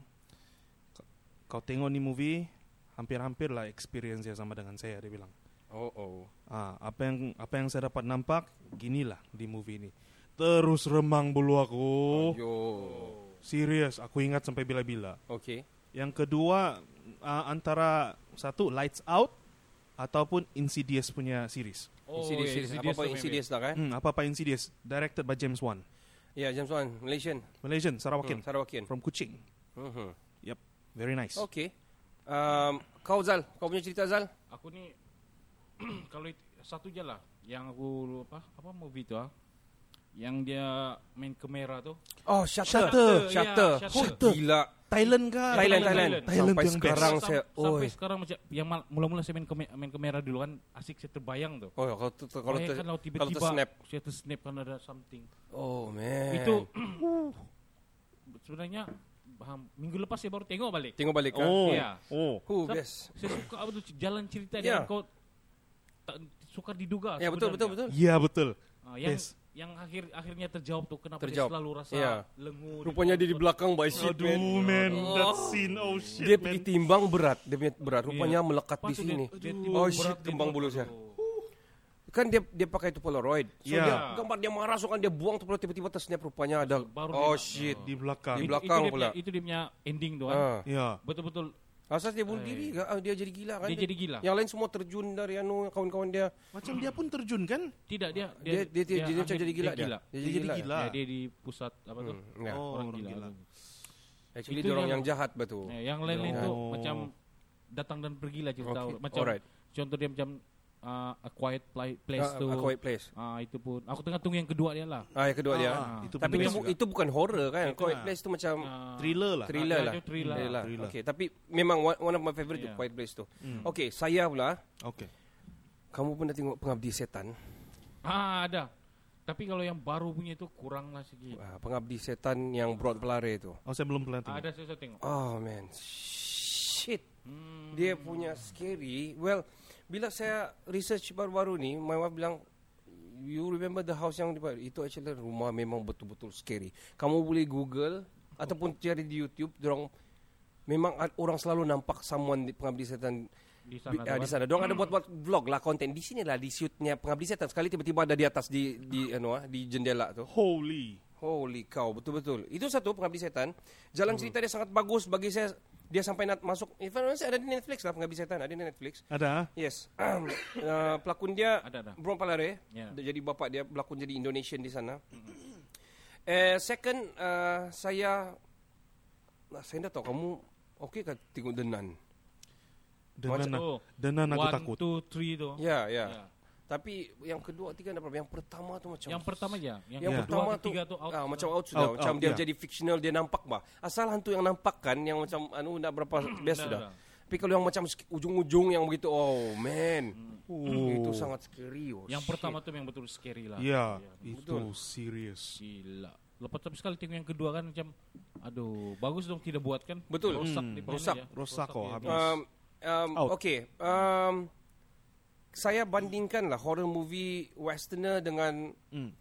Speaker 1: kau tengok ni movie hampir-hampir lah experience dia sama dengan saya dia bilang.
Speaker 2: Oh oh.
Speaker 1: Ah, apa yang apa yang saya dapat nampak ginilah di movie ini. Terus remang bulu aku.
Speaker 2: Yo.
Speaker 1: Serius, aku ingat sampai bila-bila.
Speaker 2: Okay.
Speaker 1: Yang kedua ah, antara satu Lights Out ataupun Insidious punya series.
Speaker 3: Oh,
Speaker 2: Insidious,
Speaker 3: yeah,
Speaker 2: Insidious, apa-apa
Speaker 3: tu
Speaker 2: Insidious lah kan?
Speaker 1: Hmm, apa-apa Insidious directed by James Wan.
Speaker 2: Ya, James Wan, Malaysian.
Speaker 1: Malaysian, Sarawakian
Speaker 2: Hmm, Sarawakian.
Speaker 1: from Kuching.
Speaker 2: Mhm.
Speaker 1: Very nice.
Speaker 2: Okay. Um, kau Zal, kau punya cerita Zal?
Speaker 3: Aku ni kalau it- satu je lah yang aku apa apa movie tu ah. Yang dia main kamera tu.
Speaker 2: Oh,
Speaker 1: Shutter.
Speaker 2: Shutter.
Speaker 3: Shutter, ya,
Speaker 2: Shutter. Gila.
Speaker 1: Thailand kan?
Speaker 2: Thailand,
Speaker 3: Thailand,
Speaker 2: Thailand.
Speaker 3: Thailand.
Speaker 2: Sampai sekarang saya,
Speaker 3: sampai
Speaker 2: oi.
Speaker 3: sekarang macam yang mula-mula saya main, kame- main kamera dulu kan asik saya terbayang tu.
Speaker 2: Oh, kalau tu, kalau ter,
Speaker 3: kalau
Speaker 2: kalau
Speaker 3: tiba-tiba
Speaker 2: tersnap.
Speaker 3: saya tersnap kan ada something.
Speaker 2: Oh, man.
Speaker 3: Itu sebenarnya baham, minggu lepas saya baru tengok balik.
Speaker 2: Tengok balik kan?
Speaker 1: Oh,
Speaker 3: Ya.
Speaker 1: oh.
Speaker 2: Huh,
Speaker 3: Sebab
Speaker 2: best.
Speaker 3: Saya suka apa tu jalan cerita
Speaker 2: Ya.
Speaker 3: dia kau tak sukar diduga.
Speaker 2: Ya, betul, betul,
Speaker 3: sebenarnya.
Speaker 2: betul.
Speaker 1: Ya betul.
Speaker 3: Ah, yang
Speaker 1: Yes.
Speaker 3: yang akhir akhirnya terjawab tuh kenapa
Speaker 2: Terjawab.
Speaker 3: dia selalu rasa
Speaker 2: Ya.
Speaker 3: lengur.
Speaker 2: Rupanya dia di belakang by shit,
Speaker 1: Aduh
Speaker 2: man.
Speaker 1: man,
Speaker 2: Oh.
Speaker 1: that scene, oh shit
Speaker 2: Dia pergi timbang berat, dia punya berat. Rupanya
Speaker 3: Iya.
Speaker 2: melekat
Speaker 3: Lepas
Speaker 2: di
Speaker 3: tu dia-
Speaker 2: sini.
Speaker 3: dia
Speaker 2: Oh, shit, kembang
Speaker 3: buat-
Speaker 2: bulu saya. Kan dia dia pakai itu Polaroid. So
Speaker 1: Ya.
Speaker 2: dia gambar dia marah so kan dia buang tu tiba-tiba tersnap rupanya ada.
Speaker 3: Baru
Speaker 2: oh
Speaker 3: dia-
Speaker 2: shit.
Speaker 1: di belakang.
Speaker 2: Di
Speaker 3: Itu-
Speaker 2: belakang
Speaker 3: itu dia
Speaker 2: pula.
Speaker 3: punya- Itu dia punya ending tu kan.
Speaker 2: Ah.
Speaker 1: Ya.
Speaker 3: Betul-betul
Speaker 2: Asal dia bunuh diri, ah, dia jadi gila kan?
Speaker 3: dia jadi gila.
Speaker 2: Yang lain semua terjun dari anu kawan-kawan dia.
Speaker 1: Macam dia pun terjun kan?
Speaker 3: Tidak dia
Speaker 2: Dia dia dia, dia, macam
Speaker 3: akhir-
Speaker 2: jadi gila dia.
Speaker 3: gila.
Speaker 2: Dia
Speaker 1: Dia jadi gila.
Speaker 3: Ya, dia di pusat apa tuh?
Speaker 2: Hmm, ya.
Speaker 1: Oh,
Speaker 3: orang
Speaker 1: orang
Speaker 3: gila.
Speaker 1: gila.
Speaker 2: Actually
Speaker 3: Itu
Speaker 2: dia orang
Speaker 3: yang-
Speaker 2: yang jahat betul.
Speaker 3: Ya, yang lain-lain
Speaker 1: Oh.
Speaker 3: tu macam datang dan pergi lah cerita.
Speaker 2: Okay,
Speaker 3: Macam
Speaker 2: alright.
Speaker 3: contoh dia macam uh, a quiet Pla- place
Speaker 2: Ah,
Speaker 3: tu.
Speaker 2: A Quiet Place.
Speaker 3: Ah itu pun. Aku tengah tunggu yang kedua dia lah.
Speaker 2: Ah, yang kedua dia.
Speaker 1: Ah, itu
Speaker 2: Tapi
Speaker 1: pun
Speaker 2: itu,
Speaker 1: juga.
Speaker 2: itu bukan horror kan?
Speaker 1: Itu
Speaker 2: Quiet
Speaker 1: lah.
Speaker 2: Place tu macam
Speaker 3: Ah,
Speaker 1: Thriller lah.
Speaker 2: thriller
Speaker 3: Ah,
Speaker 2: lah.
Speaker 3: itu thriller.
Speaker 2: Thriller.
Speaker 1: Thriller.
Speaker 2: Okay, tapi memang one, one of my favorite tu
Speaker 3: Yeah.
Speaker 2: Quiet Place tu.
Speaker 1: Hmm.
Speaker 2: Okay, saya pula.
Speaker 1: Okay.
Speaker 2: Kamu pernah tengok Pengabdi Setan?
Speaker 3: Ah ada. Tapi kalau yang baru punya itu kurang lah sikit.
Speaker 2: Ah, Pengabdi Setan yang Broad Pelare tu.
Speaker 1: Oh saya belum pernah tengok.
Speaker 3: Ada saya, saya tengok.
Speaker 2: Oh man, shit.
Speaker 3: Hmm.
Speaker 2: Dia punya scary. Well, bila saya research baru-baru ni, my wife bilang, you remember the house yang di itu actually rumah memang betul-betul scary. Kamu boleh Google ataupun cari di YouTube, dorang memang orang selalu nampak someone di pengabdi setan
Speaker 3: di sana.
Speaker 2: uh, di
Speaker 3: kan.
Speaker 2: sana. Dorang ada buat-buat vlog lah konten. Di sini lah di shootnya pengabdi setan. Sekali tiba-tiba ada di atas di di anu ah, di jendela tu.
Speaker 1: Holy.
Speaker 2: Holy cow, betul-betul. Itu satu pengabdi setan. Jalan cerita dia sangat bagus bagi saya. Dia sampai nak masuk. Fact, ada di Netflix lah pengabdi setan. Ada di Netflix.
Speaker 1: Ada? ah?
Speaker 2: Yes. uh, pelakon dia
Speaker 3: Ada, ada.
Speaker 2: Bron Palare.
Speaker 3: Ya.
Speaker 2: Dia Jadi bapak dia pelakon jadi Indonesian di sana. Eh second uh, saya nah, saya tak tahu kamu okey kan tengok Denan.
Speaker 1: Denan,
Speaker 3: Macam- oh,
Speaker 1: denan aku
Speaker 3: One,
Speaker 1: takut.
Speaker 3: two, three tu.
Speaker 2: Ya, ya.
Speaker 3: Ya.
Speaker 2: Tapi yang kedua tiga ada problem. Yang pertama tu macam
Speaker 3: Yang pertama je. Yang,
Speaker 2: yang
Speaker 1: Ya.
Speaker 3: kedua,
Speaker 2: pertama tu
Speaker 3: ketiga tu out.
Speaker 2: ah, macam out sudah.
Speaker 1: Out,
Speaker 2: macam
Speaker 1: out,
Speaker 2: dia
Speaker 1: ya.
Speaker 2: jadi fictional dia nampak bah. Asal hantu yang nampak kan yang macam anu dah berapa best
Speaker 3: Dah,
Speaker 2: sudah.
Speaker 3: dah.
Speaker 2: Tapi kalau yang macam ujung-ujung yang begitu oh man.
Speaker 1: Oh.
Speaker 2: Itu sangat scary. Oh,
Speaker 3: Yang
Speaker 2: shit.
Speaker 3: pertama tu yang betul scary lah.
Speaker 1: Ya,
Speaker 3: Ya,
Speaker 1: itu serius.
Speaker 3: Gila. Lepas tapi sekali tengok yang kedua kan macam aduh, bagus dong tidak buat kan.
Speaker 2: Betul.
Speaker 3: Rosak
Speaker 1: Hmm,
Speaker 3: dia punya
Speaker 2: rosak.
Speaker 3: ya.
Speaker 1: Rosak kok,
Speaker 3: ya.
Speaker 1: habis.
Speaker 2: Um, um,
Speaker 1: Out.
Speaker 2: okay. Um, saya bandingkan lah horror movie westerner dengan
Speaker 1: Hmm.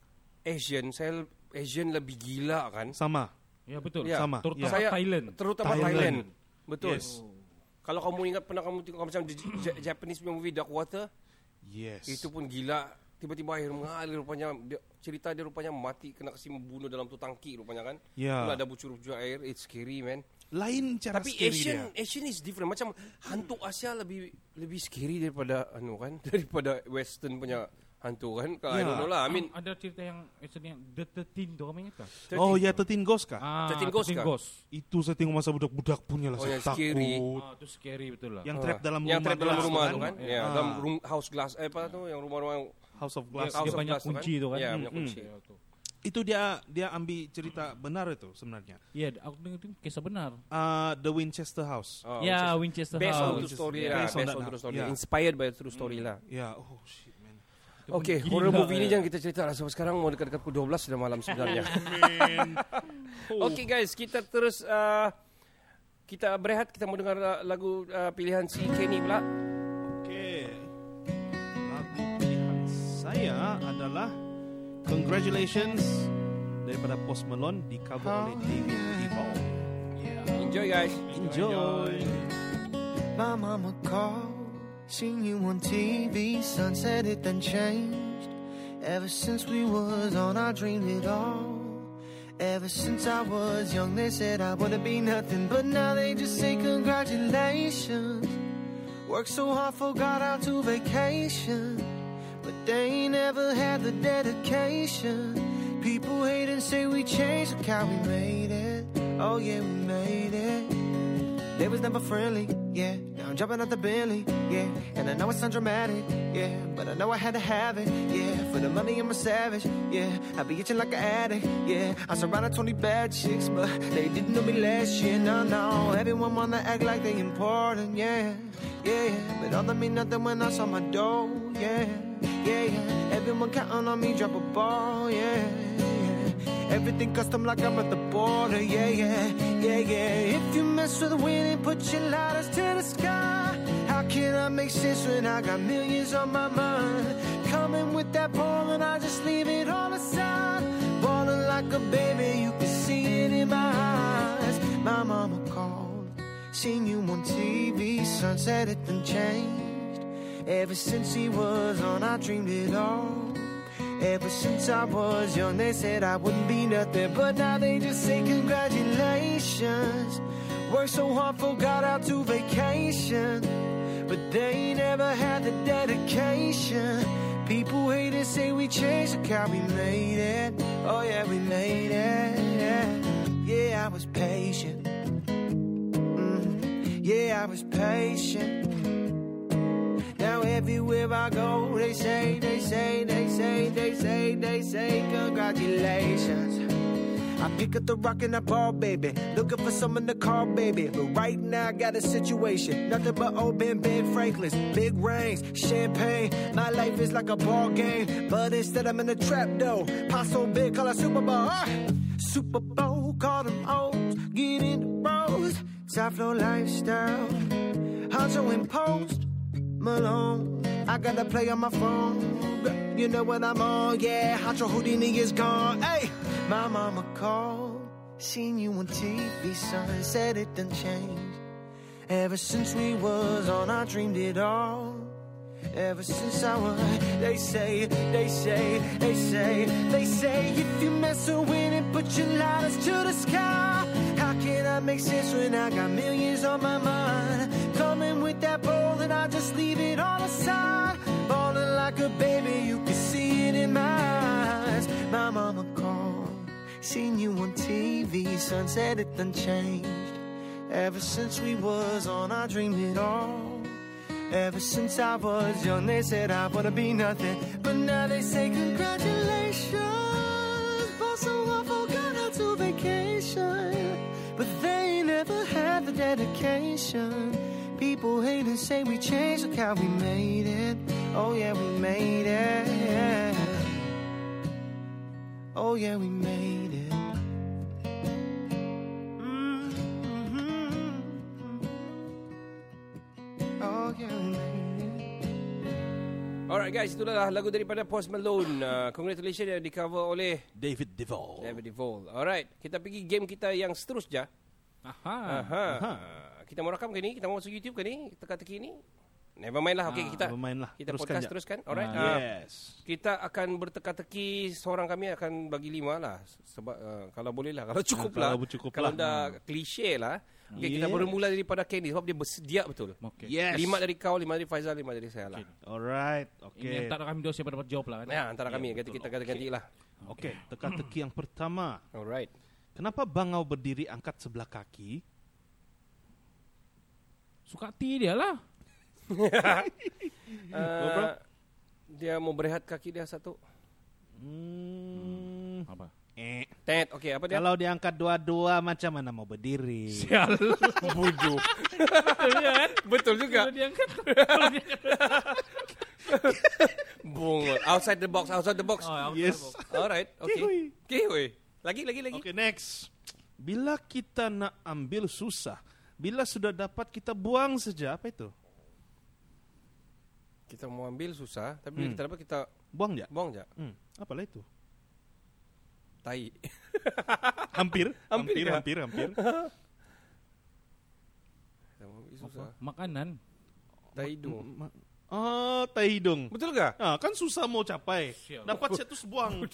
Speaker 2: Asian. Saya Asian lebih gila kan.
Speaker 1: Sama.
Speaker 3: Ya betul.
Speaker 2: Ya.
Speaker 1: Sama.
Speaker 3: Terutama
Speaker 2: Saya-
Speaker 3: Thailand.
Speaker 2: Terutama
Speaker 1: Thailand.
Speaker 2: Thailand. Betul.
Speaker 1: Yes.
Speaker 2: Kalau kamu ingat pernah kamu tengok macam Japanese movie Dark Water,
Speaker 1: Yes.
Speaker 2: itu pun gila. Tiba-tiba air mengalir rupanya dia, cerita dia rupanya mati kena kasi membunuh dalam tu tangki rupanya kan.
Speaker 1: Ya.
Speaker 2: Pula ada bucur-bucur air. It's scary man.
Speaker 1: Lain cara
Speaker 2: Tapi
Speaker 1: scary
Speaker 2: Asian
Speaker 1: dia.
Speaker 2: Asian is different. Macam hantu Asia lebih lebih scary daripada anu kan daripada Western punya hantu kan. I
Speaker 1: Ya.
Speaker 2: don't know lah. I mean
Speaker 3: ada cerita yang actually yang The Thirteen tu kamu ingat tak?
Speaker 2: 13.
Speaker 1: Oh ya, Tetin Ghost kah?
Speaker 3: Ah,
Speaker 2: 13 Ghost kah?
Speaker 1: Itu saya tengok masa budak-budak punya lah.
Speaker 2: Oh,
Speaker 1: saya
Speaker 2: yang scary.
Speaker 1: takut.
Speaker 3: Ah, itu scary betul lah.
Speaker 1: Yang
Speaker 2: Ah.
Speaker 1: trap dalam
Speaker 2: yang
Speaker 1: rumah
Speaker 2: trap dalam rumah
Speaker 1: tu
Speaker 2: kan.
Speaker 1: kan?
Speaker 2: Ya,
Speaker 1: Ah.
Speaker 2: dalam room house glass eh apa tu yang rumah-rumah
Speaker 1: House of
Speaker 3: Dia,
Speaker 1: Glass.
Speaker 2: House
Speaker 3: dia
Speaker 2: of
Speaker 3: banyak
Speaker 2: Glass kan?
Speaker 3: kunci tu kan.
Speaker 2: Ya,
Speaker 1: Hmm,
Speaker 2: banyak
Speaker 1: hmm.
Speaker 2: kunci.
Speaker 3: Ya, tu.
Speaker 1: Itu dia dia ambil cerita benar itu sebenarnya.
Speaker 3: Ya, aku dengar itu kisah benar.
Speaker 1: Uh, The Winchester House.
Speaker 2: Oh,
Speaker 3: ya,
Speaker 2: Winchester-
Speaker 3: Winchester
Speaker 2: Based on
Speaker 3: House.
Speaker 2: true story
Speaker 1: Yeah,
Speaker 2: lah.
Speaker 1: based on that
Speaker 2: on
Speaker 1: lah.
Speaker 2: true story.
Speaker 1: Yeah.
Speaker 2: Inspired by true story lah.
Speaker 1: Ya, oh shit man.
Speaker 2: Okay,
Speaker 3: Gila,
Speaker 2: horror movie ni
Speaker 3: eh.
Speaker 2: jangan kita cerita lah sebab sekarang mau dekat-dekat pukul 12 sudah malam sebenarnya. okay guys, kita terus uh, kita berehat, kita mau dengar uh, lagu uh, pilihan si Kenny pula.
Speaker 1: Okey. Lagu pilihan saya adalah Congratulations daripada Post Malone di cover oleh David Duvall.
Speaker 2: Enjoy guys.
Speaker 1: Enjoy.
Speaker 5: My mama called, seen you on TV, son said it then changed. Ever since we was on, I dreamed it all. Ever since I was young, they said I wouldn't be nothing, but now they just say congratulations. Worked so hard, forgot how to vacation, but they never had the dedication. People hate and say we changed, look how we made it. Oh yeah, we made it. They was never friendly, yeah. Now I'm jumping out the Bentley, yeah. And I know it sounds dramatic, yeah. But I know I had to have it, yeah. For the money, I'm a savage, yeah. I be itching like an addict, yeah. I surrounded 20 bad chicks, but they didn't know me last year, no, no. Everyone wanna act like they important, yeah. Yeah, yeah. But all that mean nothing when I saw my dough, yeah. Yeah, yeah. Everyone counting on me, drop a ball, yeah. yeah. Everything custom like I'm at the border, yeah, yeah, yeah, yeah. If you mess with winning, put your lighters to the sky. How can I make sense when I got millions on my mind? Coming with that ball and I just leave it all aside. Balling like a baby, you can see it in my eyes. My mama called, seen you on TV, sunset it then changed. Ever since he was on, I dreamed it all. Ever since I was young, they said I wouldn't be nothing, but now they just say congratulations. Worked so hard, forgot out to vacation, but they never had the dedication. People hate and say we changed, look how we made it. Oh yeah, we made it. Yeah, I was patient. Mm, yeah, I was patient. Everywhere I go, they say, they say, they say, they say, they say, congratulations. I pick up the rock and I ball, baby. Looking for someone to call, baby. But right now I got a situation. Nothing but old Ben, Franklin's. Big rings, champagne. My life is like a ball game. But instead I'm in a trap, though. Pot so big, call it Super Bowl. Ah! Super Bowl, call them O's. Get in the rows. Top flow lifestyle. Honcho in post. Malone. I gotta play on my phone. You know what I'm on, yeah. Hacho Houdini is gone. Hey, my mama called. Seen you on TV, son. Said it done changed. Ever since we was on, I dreamed it all. Ever since I was, they say, they say, they say, they say, if you mess with it, put your lighters to the sky. How can I make sense when I got millions on my mind? With that ball and I just leave it on all aside. Balling like a baby, you can see it in my eyes. My mama called, seen you on TV, said it done changed. Ever since we was on, I dreamed it all. Ever since I was young, they said I wanna be nothing. But now they say congratulations. But so I forgot how to vacation. But they never had the dedication. People hate and say we changed, look how we made it. Oh yeah, we made it. Oh yeah, we made it. Mm-hmm. Oh yeah, we made it.
Speaker 2: Alright guys, itulah lagu daripada Post Malone. Uh, congratulations yang di cover oleh
Speaker 1: David Duvall.
Speaker 2: David Devol. Alright, kita pergi game kita yang seterusnya.
Speaker 3: Aha.
Speaker 2: Aha. Kita mau rakam ke ni? Kita mau masuk YouTube ke ni? Teka-teki ni? Never mind lah. Okay,
Speaker 3: Ah,
Speaker 2: kita
Speaker 1: never mind lah.
Speaker 2: kita
Speaker 1: Teruskan
Speaker 2: podcast
Speaker 1: je.
Speaker 2: teruskan. Alright.
Speaker 3: Ah,
Speaker 2: Ah,
Speaker 1: Yes.
Speaker 2: kita akan berteka-teki seorang kami akan bagi lima lah sebab uh, kalau boleh lah kalau cukup
Speaker 1: Ah,
Speaker 2: lah
Speaker 1: kalau cukup
Speaker 2: kalau
Speaker 1: lah.
Speaker 2: dah klise lah okay, kita
Speaker 1: Yes.
Speaker 2: bermula daripada Candy sebab dia bersedia betul
Speaker 3: Okey.
Speaker 1: Yes.
Speaker 2: lima dari kau lima dari Faizal lima dari saya lah
Speaker 3: Okey.
Speaker 1: Alright.
Speaker 3: Ini
Speaker 1: Okay.
Speaker 3: antara kami dua siapa dapat jawab lah kan.
Speaker 2: ya antara kami
Speaker 1: Ya,
Speaker 2: ganti
Speaker 1: betul.
Speaker 2: kita ganti-ganti lah
Speaker 1: Okay. Teka-teki yang pertama.
Speaker 2: alright
Speaker 1: Kenapa bangau berdiri angkat sebelah kaki?
Speaker 3: Suka hati dia lah.
Speaker 2: uh, dia mau berehat kaki dia satu
Speaker 1: Hmm,
Speaker 3: Apa?
Speaker 1: Eh.
Speaker 2: Tet. Okay, apa dia?
Speaker 1: Kalau diangkat dua-dua macam mana mau berdiri?
Speaker 3: Sial.
Speaker 2: Bodoh.
Speaker 3: Betul ya kan?
Speaker 2: Betul juga.
Speaker 3: Kalau diangkat. Kalau diangkat.
Speaker 2: Bungol. Outside the box, outside the box.
Speaker 3: Oh, outside
Speaker 1: Yes.
Speaker 3: box.
Speaker 2: Alright, okay.
Speaker 1: Kihui.
Speaker 2: Okay. Lagi, lagi, lagi.
Speaker 1: Oke, next. Bila kita nak ambil susah, bila sudah dapat kita buang saja, apa itu?
Speaker 2: Kita mau ambil susah, tapi
Speaker 1: Hmm.
Speaker 2: kita dapat kita
Speaker 1: Buang ya?
Speaker 2: buang je.
Speaker 1: Hmm, apalah itu?
Speaker 2: Tai.
Speaker 1: Hampir,
Speaker 2: Hampir
Speaker 1: hampir,
Speaker 2: kah?
Speaker 1: hampir, hampir.
Speaker 2: Kita mau ambil susah.
Speaker 3: Makanan.
Speaker 2: Tai hidung.
Speaker 1: Ma- Oh, tai hidung.
Speaker 2: Betul ke?
Speaker 1: Ah, kan susah mau capai.
Speaker 3: Sial.
Speaker 1: Dapat saya terus buang.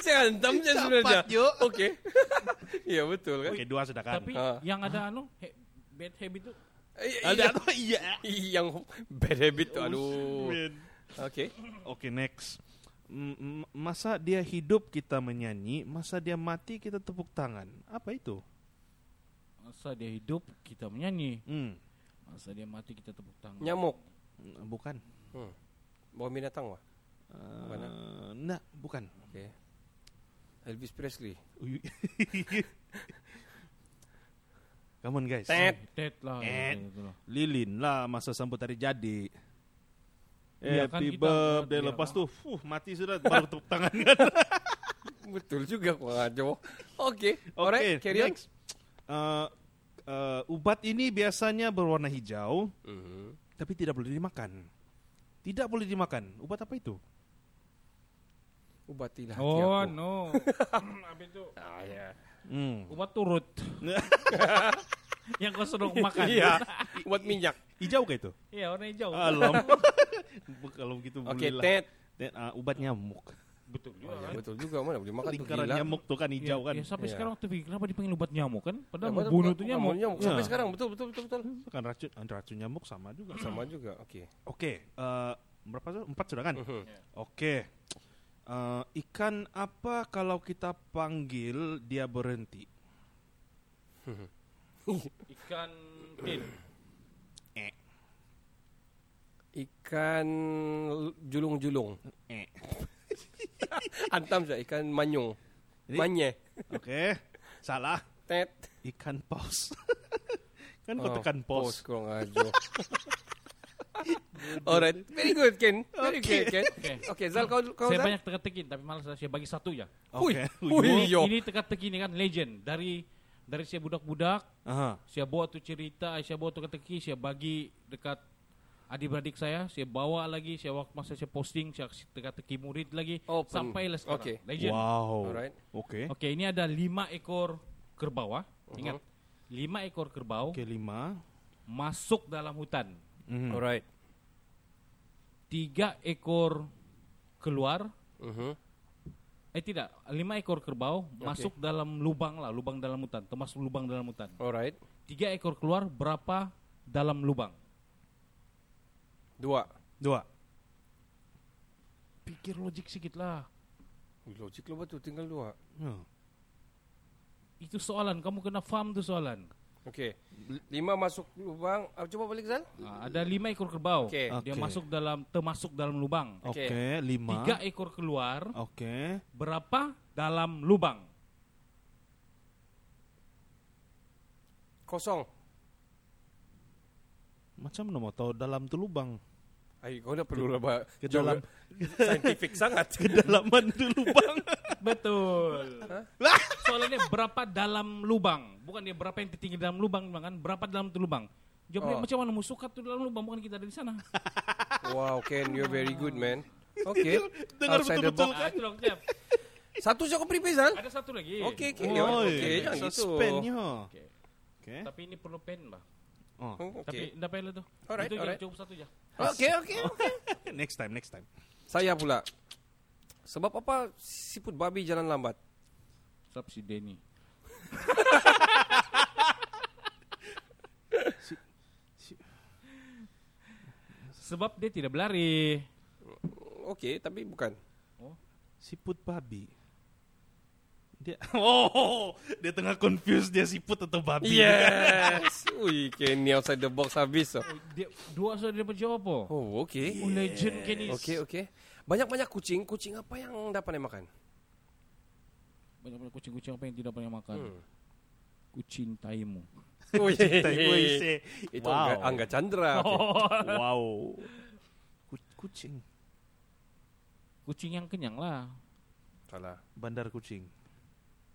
Speaker 2: Saya hantam je sebenarnya.
Speaker 1: Dapat, yuk.
Speaker 2: Oke. ya betul kan?
Speaker 1: Oke, dua sudah kan.
Speaker 3: Tapi
Speaker 2: Ah.
Speaker 3: yang ada anu bad habit tu
Speaker 2: Eh,
Speaker 1: Ada
Speaker 2: iya.
Speaker 1: apa? Iya.
Speaker 2: yang bad habit tu. Aduh.
Speaker 1: Man.
Speaker 2: Oke.
Speaker 1: Oke, next. M- masa dia hidup kita menyanyi, masa dia mati kita tepuk tangan. Apa itu?
Speaker 3: masa dia hidup kita menyanyi,
Speaker 1: Hmm,
Speaker 3: masa dia mati kita tepuk tangan.
Speaker 2: Nyamuk.
Speaker 1: bukan.
Speaker 2: Hmm. Bawa binatang wah.
Speaker 1: Uh,
Speaker 2: Mana?
Speaker 1: nah, bukan.
Speaker 2: Oke. Elvis Presley.
Speaker 1: Come on guys.
Speaker 2: Tet.
Speaker 3: Tet lah.
Speaker 1: Eh.
Speaker 3: gitu lah.
Speaker 1: Lilin lah masa sambut hari jadi.
Speaker 3: Iya kan
Speaker 1: Happy
Speaker 3: kita-
Speaker 1: birthday
Speaker 3: iya
Speaker 1: lepas
Speaker 3: kan.
Speaker 1: tu, fuh, mati sudah baru tepuk tangan kan.
Speaker 2: Betul juga kok ngajo. Oke.
Speaker 1: Oke,
Speaker 2: Alright, carry on.
Speaker 1: Uh, uh, ubat ini biasanya berwarna hijau,
Speaker 2: Mhm.
Speaker 1: tapi tidak boleh dimakan. Tidak boleh dimakan. Ubat apa itu?
Speaker 2: Ubatilah hati
Speaker 3: Oh
Speaker 2: aku.
Speaker 3: no. Apa itu?
Speaker 2: Ah, ya.
Speaker 1: Hmm.
Speaker 3: Obat turut. yang kau suruh makan.
Speaker 2: Iya. Ubat minyak.
Speaker 1: Hijau kah itu?
Speaker 3: Iya, warna hijau.
Speaker 1: Alam. Kalau begitu
Speaker 2: Oke,
Speaker 1: belilah.
Speaker 2: Tet.
Speaker 1: Tet, uh, ubat nyamuk.
Speaker 3: Betul
Speaker 2: Oh,
Speaker 3: juga.
Speaker 2: ya,
Speaker 3: kan?
Speaker 2: betul juga mana boleh makan tu
Speaker 1: Lingkaran
Speaker 2: gila.
Speaker 1: nyamuk tuh kan hijau
Speaker 3: Ya,
Speaker 1: kan.
Speaker 3: ya, sampai
Speaker 2: Iya.
Speaker 3: sekarang terpikir kenapa dipanggil obat nyamuk kan? Padahal
Speaker 2: Ya,
Speaker 3: bunuh
Speaker 2: bukan-
Speaker 3: tu
Speaker 2: bukan
Speaker 3: nyamuk.
Speaker 2: nyamuk. Sampai
Speaker 1: Ya.
Speaker 2: sekarang betul betul betul betul.
Speaker 1: Kan racun racun nyamuk sama juga.
Speaker 2: Sama juga. Oke.
Speaker 1: Oke, eh, berapa tuh? Empat sudah kan?
Speaker 2: Mhm.
Speaker 1: Oke. Eh, ikan apa kalau kita panggil dia berhenti?
Speaker 3: Ikan tin.
Speaker 1: Eh,
Speaker 2: Ikan julung-julung.
Speaker 1: eh.
Speaker 2: Antam saja ikan manyung. Manye.
Speaker 1: Oke, salah.
Speaker 2: Tet.
Speaker 1: Ikan paus. kan kau
Speaker 2: Oh,
Speaker 1: tekan
Speaker 2: Pos
Speaker 1: pos.
Speaker 2: kurang ajo. Alright, very good Ken. Very
Speaker 1: Okay.
Speaker 2: good Ken.
Speaker 3: Okay.
Speaker 2: Okay, Zal kau kau
Speaker 3: Saya
Speaker 2: Zal?
Speaker 3: banyak teka-teki tapi malas saya bagi satu ya.
Speaker 1: Oke.
Speaker 2: Ui,
Speaker 3: Ini, ini teka-teki ini kan legend dari dari saya budak-budak,
Speaker 1: Aha.
Speaker 3: saya bawa tu cerita, saya bawa tu teka-teki, saya bagi dekat adik-beradik saya, saya bawa lagi, saya waktu masa saya posting, saya kasih teka-teki murid lagi
Speaker 2: Oh, pen-
Speaker 3: sampailah sekarang.
Speaker 2: okay.
Speaker 3: Legend.
Speaker 1: Wow.
Speaker 2: Alright.
Speaker 1: Oke.
Speaker 3: Oke, ini ada lima ekor kerbau. ah. Ingat, lima ekor kerbau
Speaker 1: Oke, lima.
Speaker 3: masuk dalam hutan.
Speaker 1: Mhm.
Speaker 2: Alright.
Speaker 3: Tiga ekor keluar.
Speaker 2: Mhm.
Speaker 3: Eh tidak, lima ekor kerbau masuk dalam lubang lah, lubang dalam hutan, termasuk lubang dalam hutan.
Speaker 2: Alright.
Speaker 3: Tiga ekor keluar, berapa dalam lubang?
Speaker 2: Dua.
Speaker 1: Dua.
Speaker 3: Pikir logik sedikit lah.
Speaker 2: Logik lo betul tinggal dua.
Speaker 1: Hmm.
Speaker 3: Itu soalan, kamu kena faham tu soalan.
Speaker 2: Okay. Lima masuk lubang. Ah, coba balik Zal.
Speaker 3: Ah, ada lima ekor kerbau.
Speaker 2: Okey.
Speaker 3: Dia
Speaker 1: Okey.
Speaker 3: masuk dalam, termasuk dalam lubang.
Speaker 1: Oke,
Speaker 2: Oke.
Speaker 1: lima.
Speaker 3: Tiga ekor keluar,
Speaker 1: Oke.
Speaker 3: berapa dalam lubang?
Speaker 2: Kosong.
Speaker 1: Macam mana mau tahu dalam tu lubang?
Speaker 2: Ay, kau dah perlu lah ba-
Speaker 1: Ke
Speaker 2: jawab
Speaker 1: dalam
Speaker 2: scientific sangat.
Speaker 1: kedalaman tu lubang.
Speaker 3: Betul. Soalannya berapa dalam lubang? Bukan dia berapa yang tertinggi dalam lubang, kan? Berapa dalam tu lubang? Jawabnya
Speaker 2: Oh.
Speaker 3: macam mana musuh tu dalam lubang bukan kita ada di sana.
Speaker 2: wow, Ken, you're very good, man. Okay.
Speaker 1: Dengar betul-betul
Speaker 2: box.
Speaker 3: Ah, itu dong, Jeff.
Speaker 2: Satu je kau prepare, Zal.
Speaker 3: Ada satu lagi.
Speaker 2: Okay, okay.
Speaker 1: Oh,
Speaker 2: okay, jangan gitu.
Speaker 1: Suspendnya.
Speaker 3: Okey.
Speaker 1: Oke.
Speaker 3: Tapi ini perlu pen, bah.
Speaker 1: Oh.
Speaker 2: Oh,
Speaker 3: Tapi
Speaker 2: Okay.
Speaker 3: dah payah lah tu.
Speaker 2: Alright,
Speaker 3: Itu
Speaker 2: alright.
Speaker 3: cukup satu je.
Speaker 2: Okay, okay, okay.
Speaker 1: next time, next time.
Speaker 2: Saya pula. Sebab apa siput babi jalan lambat?
Speaker 3: Sebab si Denny. Sebab dia tidak berlari.
Speaker 2: Okay, tapi bukan.
Speaker 1: Siput babi. Dia Oh, dia tengah confused dia siput atau babi.
Speaker 2: Yes. Ui, Kenny outside the box habis. Oh,
Speaker 3: Dia, dua sudah dapat jawab apa?
Speaker 2: oh okay.
Speaker 3: Oh, legend Kenny.
Speaker 2: Okay, okay. Banyak-banyak kucing. Kucing apa yang dah pandai makan?
Speaker 3: banyak-banyak kucing-kucing apa yang tidak banyak makan.
Speaker 2: Hmm.
Speaker 3: Kucing taimu.
Speaker 2: Ui.
Speaker 1: Wih,
Speaker 2: Itu
Speaker 1: Wow.
Speaker 2: Angga, Angga Chandra. Okay.
Speaker 1: wow. Ku- Kucing.
Speaker 3: Kucing yang kenyang lah.
Speaker 2: Salah.
Speaker 1: Bandar kucing.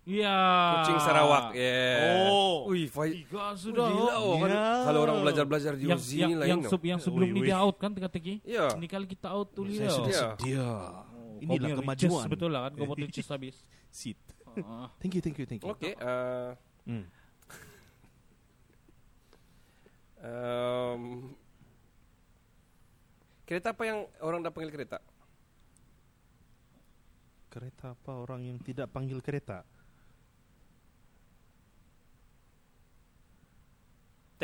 Speaker 3: Iya.
Speaker 2: Kucing Sarawak. Yeah.
Speaker 1: Oh.
Speaker 2: Ui, Faiz.
Speaker 3: Tiga sudah.
Speaker 2: Gila, oh, kan,
Speaker 1: Ya.
Speaker 2: Kalau orang belajar-belajar di
Speaker 3: yang,
Speaker 2: Uzi
Speaker 3: yang,
Speaker 2: ni lain.
Speaker 3: yang, se- yang sebelum
Speaker 1: Ui,
Speaker 3: ni
Speaker 1: ui.
Speaker 3: dia out kan teka-teki.
Speaker 2: Ya.
Speaker 3: Ini kali kita out tu
Speaker 1: Saya
Speaker 3: dia.
Speaker 1: sudah
Speaker 2: Ya.
Speaker 1: sedia.
Speaker 3: Oh,
Speaker 1: Inilah kemajuan.
Speaker 3: betul lah kan kau buat riches habis.
Speaker 1: Sit.
Speaker 3: Ah.
Speaker 1: Thank you, thank you, thank you.
Speaker 2: Okay. Uh,
Speaker 1: Hmm.
Speaker 2: um, kereta apa yang orang dah panggil kereta?
Speaker 1: Kereta apa orang yang tidak panggil kereta?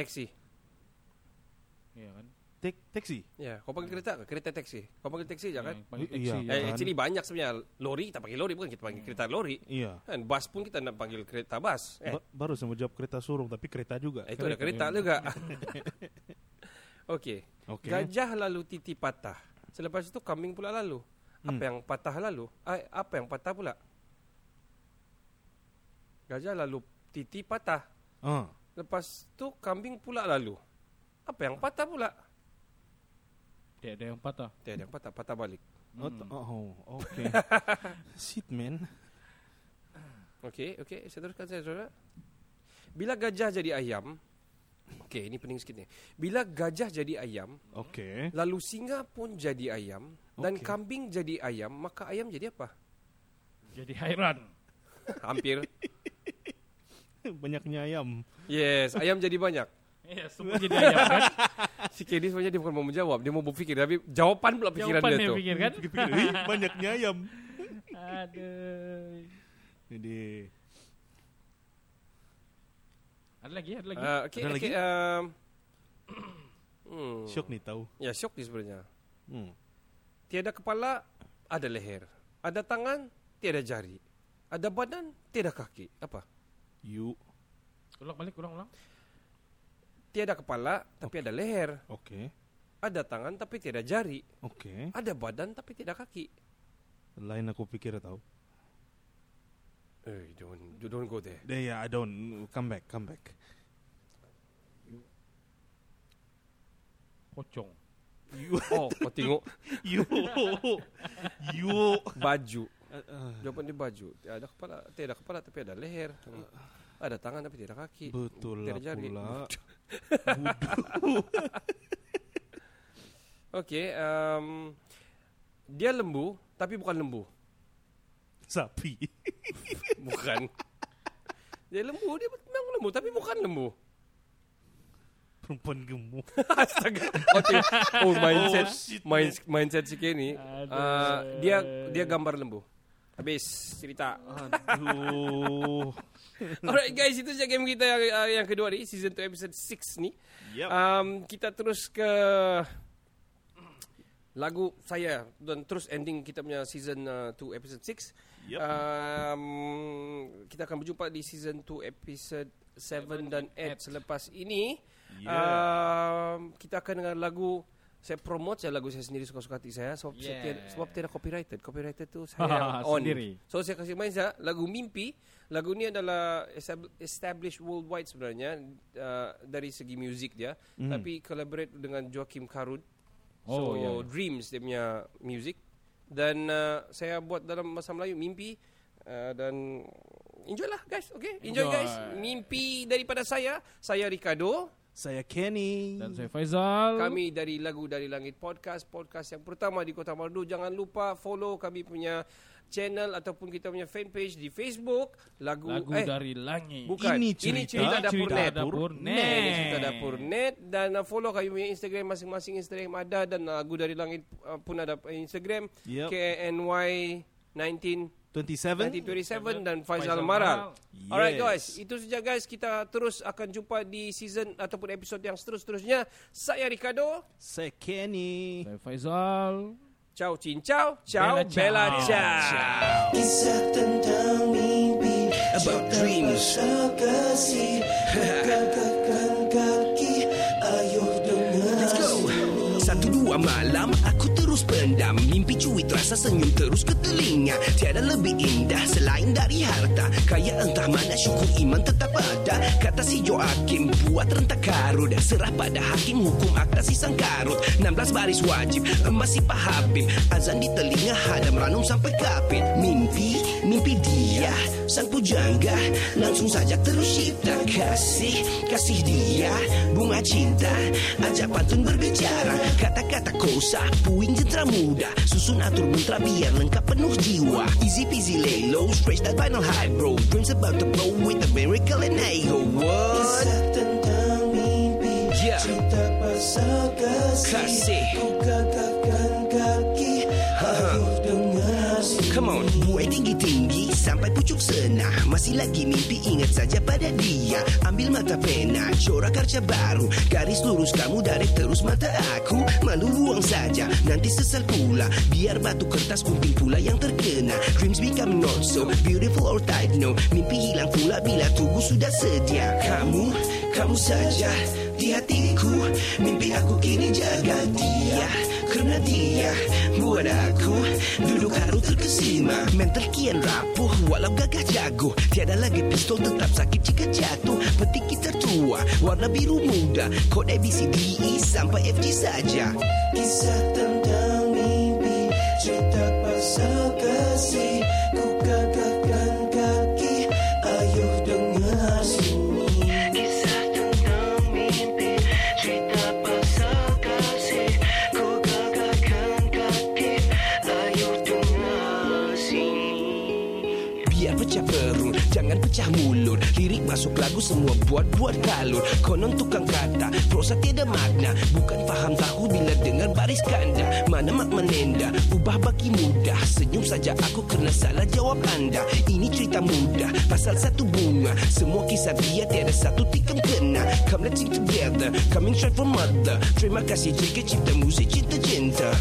Speaker 2: Taxi.
Speaker 3: Ya kan.
Speaker 1: Tek taxi.
Speaker 2: Ya, kau panggil kereta ke? Kereta taxi. Kau panggil taxi je kan?
Speaker 3: Yang panggil
Speaker 1: Iya.
Speaker 3: taxi.
Speaker 2: Eh,
Speaker 1: kan?
Speaker 2: actually banyak sebenarnya lori kita panggil lori bukan kita panggil kereta lori.
Speaker 1: Iya.
Speaker 2: Kan bus pun kita nak panggil kereta bus. Eh,
Speaker 1: Ba- baru saya mau jawab kereta surung tapi kereta juga.
Speaker 2: itu ada kereta
Speaker 3: Kereta,
Speaker 2: juga. Okey.
Speaker 1: Oke.
Speaker 2: Gajah lalu titi patah. Selepas itu kambing pula lalu. Apa
Speaker 1: Hmm.
Speaker 2: yang patah lalu? Ay, apa yang patah pula? Gajah lalu titi patah.
Speaker 1: Ah.
Speaker 2: Lepas tu kambing pula lalu. Apa yang patah pula?
Speaker 3: Tidak ada yang patah.
Speaker 2: Tiada yang patah, patah balik.
Speaker 1: Oh,
Speaker 3: Hmm.
Speaker 1: t- oh, oke. Shit, man.
Speaker 2: Okey, okey, saya teruskan saya saudara. Bila gajah jadi ayam, okey, ini penting sikit ni. Bila gajah jadi ayam,
Speaker 1: Oke.
Speaker 2: lalu singa pun jadi ayam dan
Speaker 1: Okey.
Speaker 2: kambing jadi ayam, maka ayam jadi apa?
Speaker 3: Jadi hairan.
Speaker 2: Hampir.
Speaker 1: Banyaknya ayam.
Speaker 2: Yes, ayam jadi banyak.
Speaker 3: Ya, semua jadi ayam kan.
Speaker 2: Si Kedi sebenarnya dia bukan mau menjawab, dia mau berfikir tapi jawapan pula pikiran
Speaker 3: Jawapan
Speaker 2: dia
Speaker 3: yang
Speaker 2: tu.
Speaker 3: fikir kan.
Speaker 1: "Ih, banyaknya ayam.
Speaker 3: Aduh.
Speaker 1: Jadi,
Speaker 3: Ada lagi, ada lagi.
Speaker 2: Uh, okey,
Speaker 1: Ada
Speaker 2: okey.
Speaker 1: lagi?
Speaker 2: Um, hmm.
Speaker 1: syok nih tahu.
Speaker 2: Ya, syok ni sebenarnya.
Speaker 1: Hmm.
Speaker 2: Tiada kepala, ada leher. Ada tangan, tiada jari. Ada badan, tiada kaki. Apa?
Speaker 1: You.
Speaker 3: Ulang balik, ulang, ulang.
Speaker 2: Tiada kepala, tapi ada leher.
Speaker 1: Oke.
Speaker 2: Ada tangan, tapi tiada jari.
Speaker 1: Oke.
Speaker 2: Ada badan, tapi tidak kaki.
Speaker 1: Lain aku pikir tahu.
Speaker 2: Eh, don't, you don't go there.
Speaker 1: Deh ya, I don't. Come back, come back.
Speaker 3: Pocong.
Speaker 1: You.
Speaker 2: Oh, kau tengok
Speaker 1: You. You.
Speaker 2: baju.
Speaker 1: Uh, uh,
Speaker 2: Jawapan dia baju. Tiada kepala, tiada kepala, tapi ada leher. Ada tangan, tapi tidak kaki.
Speaker 1: betul lah
Speaker 2: Tiada jari.
Speaker 1: pula.
Speaker 2: Okey, um, dia lembu, tapi bukan lembu.
Speaker 1: Sapi.
Speaker 2: Bukan. dia lembu, dia memang lembu, tapi bukan lembu.
Speaker 1: Perempuan gemuk.
Speaker 2: Astaga. Oh, oh mindset,
Speaker 1: Oh,
Speaker 2: mindset ni.
Speaker 3: Aduh.
Speaker 2: Uh, dia dia gambar lembu. Habis cerita.
Speaker 1: Aduh.
Speaker 2: Alright guys, itu saja game kita yang, uh, yang kedua ni, season 2 episode 6 ni.
Speaker 1: Yep.
Speaker 2: Um, kita terus ke lagu saya dan terus ending kita punya season 2 uh, episode 6.
Speaker 1: Yep.
Speaker 2: Um, kita akan berjumpa di season 2 episode 7 dan 8 selepas ini.
Speaker 1: Yeah.
Speaker 2: Um, kita akan dengar lagu saya promote saya lagu saya sendiri suka-suka hati saya sebab saya
Speaker 3: Yeah.
Speaker 2: tiada, sebab tiada copyrighted. Copyrighted tu saya on.
Speaker 3: Sendiri.
Speaker 2: So saya kasih main saya lagu Mimpi. Lagu ni adalah estab- established worldwide sebenarnya uh, dari segi muzik dia,
Speaker 1: Hmm.
Speaker 2: tapi collaborate dengan Joachim Karud. So
Speaker 3: Oh, ya.
Speaker 2: Dreams dia punya music dan uh, saya buat dalam bahasa Melayu Mimpi uh, dan enjoy lah guys. Okay, enjoy,
Speaker 3: Enjoy.
Speaker 2: guys. Mimpi daripada saya, saya Ricardo.
Speaker 1: Saya Kenny.
Speaker 3: Dan saya Faizal.
Speaker 2: Kami dari Lagu Dari Langit Podcast, podcast yang pertama di Kota Merdu. Jangan lupa follow kami punya channel ataupun kita punya fanpage di Facebook. Lagu,
Speaker 3: lagu
Speaker 2: eh,
Speaker 3: dari langit.
Speaker 2: bukan.
Speaker 1: Ini
Speaker 2: Ini
Speaker 1: cerita-
Speaker 2: cerita dapur
Speaker 3: cerita
Speaker 2: net.
Speaker 3: dapur
Speaker 2: Ini
Speaker 3: net.
Speaker 2: cerita dapur net dan uh, follow kami punya Instagram masing-masing Instagram ada dan Lagu Dari Langit uh, pun ada Instagram
Speaker 1: Yep.
Speaker 2: KNY 19
Speaker 1: 27.
Speaker 2: 1927 dan Faizal
Speaker 3: Faizal
Speaker 2: Maral.
Speaker 1: Yes.
Speaker 2: Alright guys, itu saja guys. Kita terus akan jumpa di season ataupun episod yang seterus-terusnya. Saya Ricardo.
Speaker 1: Saya Kenny.
Speaker 3: Saya Faizal.
Speaker 2: Ciao cincau. Ciao
Speaker 3: Bella
Speaker 2: Bella
Speaker 3: ciao.
Speaker 2: ciao.
Speaker 5: Kisah tentang mimpi
Speaker 6: About dreams.
Speaker 5: kasih kaki Ayo dengar
Speaker 6: Let's go. Satu dua dua malam Aku terus pendam Mimpi cuit rasa senyum terus ke telinga Tiada lebih indah selain harta Kaya entah mana syukur iman tetap ada. Kata si Joakim buat rentak karut. Serah pada hakim hukum akta si sang karut 16 baris wajib emas si Pak Habib Azan di telinga hadam ranum sampai kapit Mimpi, mimpi dia Sang pujangga. Langsung saja terus cipta Kasih, kasih dia. Bunga cinta Ajak pantun berbicara. Kata-kata kosa Puing jentera muda. Susun atur mantra biar lengkap penuh jiwa. Easy peasy lay low Fresh that vinyl high bro Dreams about to blow With a miracle and hey ho What?
Speaker 7: tentang mimpi
Speaker 6: Yeah.
Speaker 7: Cerita pasal kasih
Speaker 6: Kasih.
Speaker 7: Ku gagahkan kaki Ayo dengar sini
Speaker 6: Come on Buai tinggi-tinggi Sampai pucuk senah. Masih lagi mimpi Ingat saja pada dia. Ambil mata pena Corak karca baru. Garis lurus kamu Dari terus mata aku. Malu buang saja Nanti sesal pula. Biar batu kertas Kumping pula yang terkena. Dreams become not so Beautiful or tight no. Mimpi hilang pula Bila tubuh sudah sedia. Kamu Kamu saja Di hatiku. Mimpi aku kini jaga dia Kerana dia Buat aku Duduk haru terkesima. Mental kian rapuh Walau gagah jago. Tiada lagi pistol Tetap sakit jika jatuh. Peti kita tua Warna biru muda. Kod ABCDE Sampai FG saja.
Speaker 7: Kisah tentang mimpi Cerita pasal kasih. Ku gagahkan
Speaker 6: masuk lagu Semua buat-buat kalut Konon tukang kata Prosa tiada makna. Bukan faham tahu Bila dengar baris kanda Mana mak menenda Ubah bagi mudah. Senyum saja aku Kerana salah jawab anda. Ini cerita mudah Pasal satu bunga. Semua kisah dia Tiada satu tikam kena. Come let's sing together Coming straight from mother. Terima kasih jika cipta musik cinta-cinta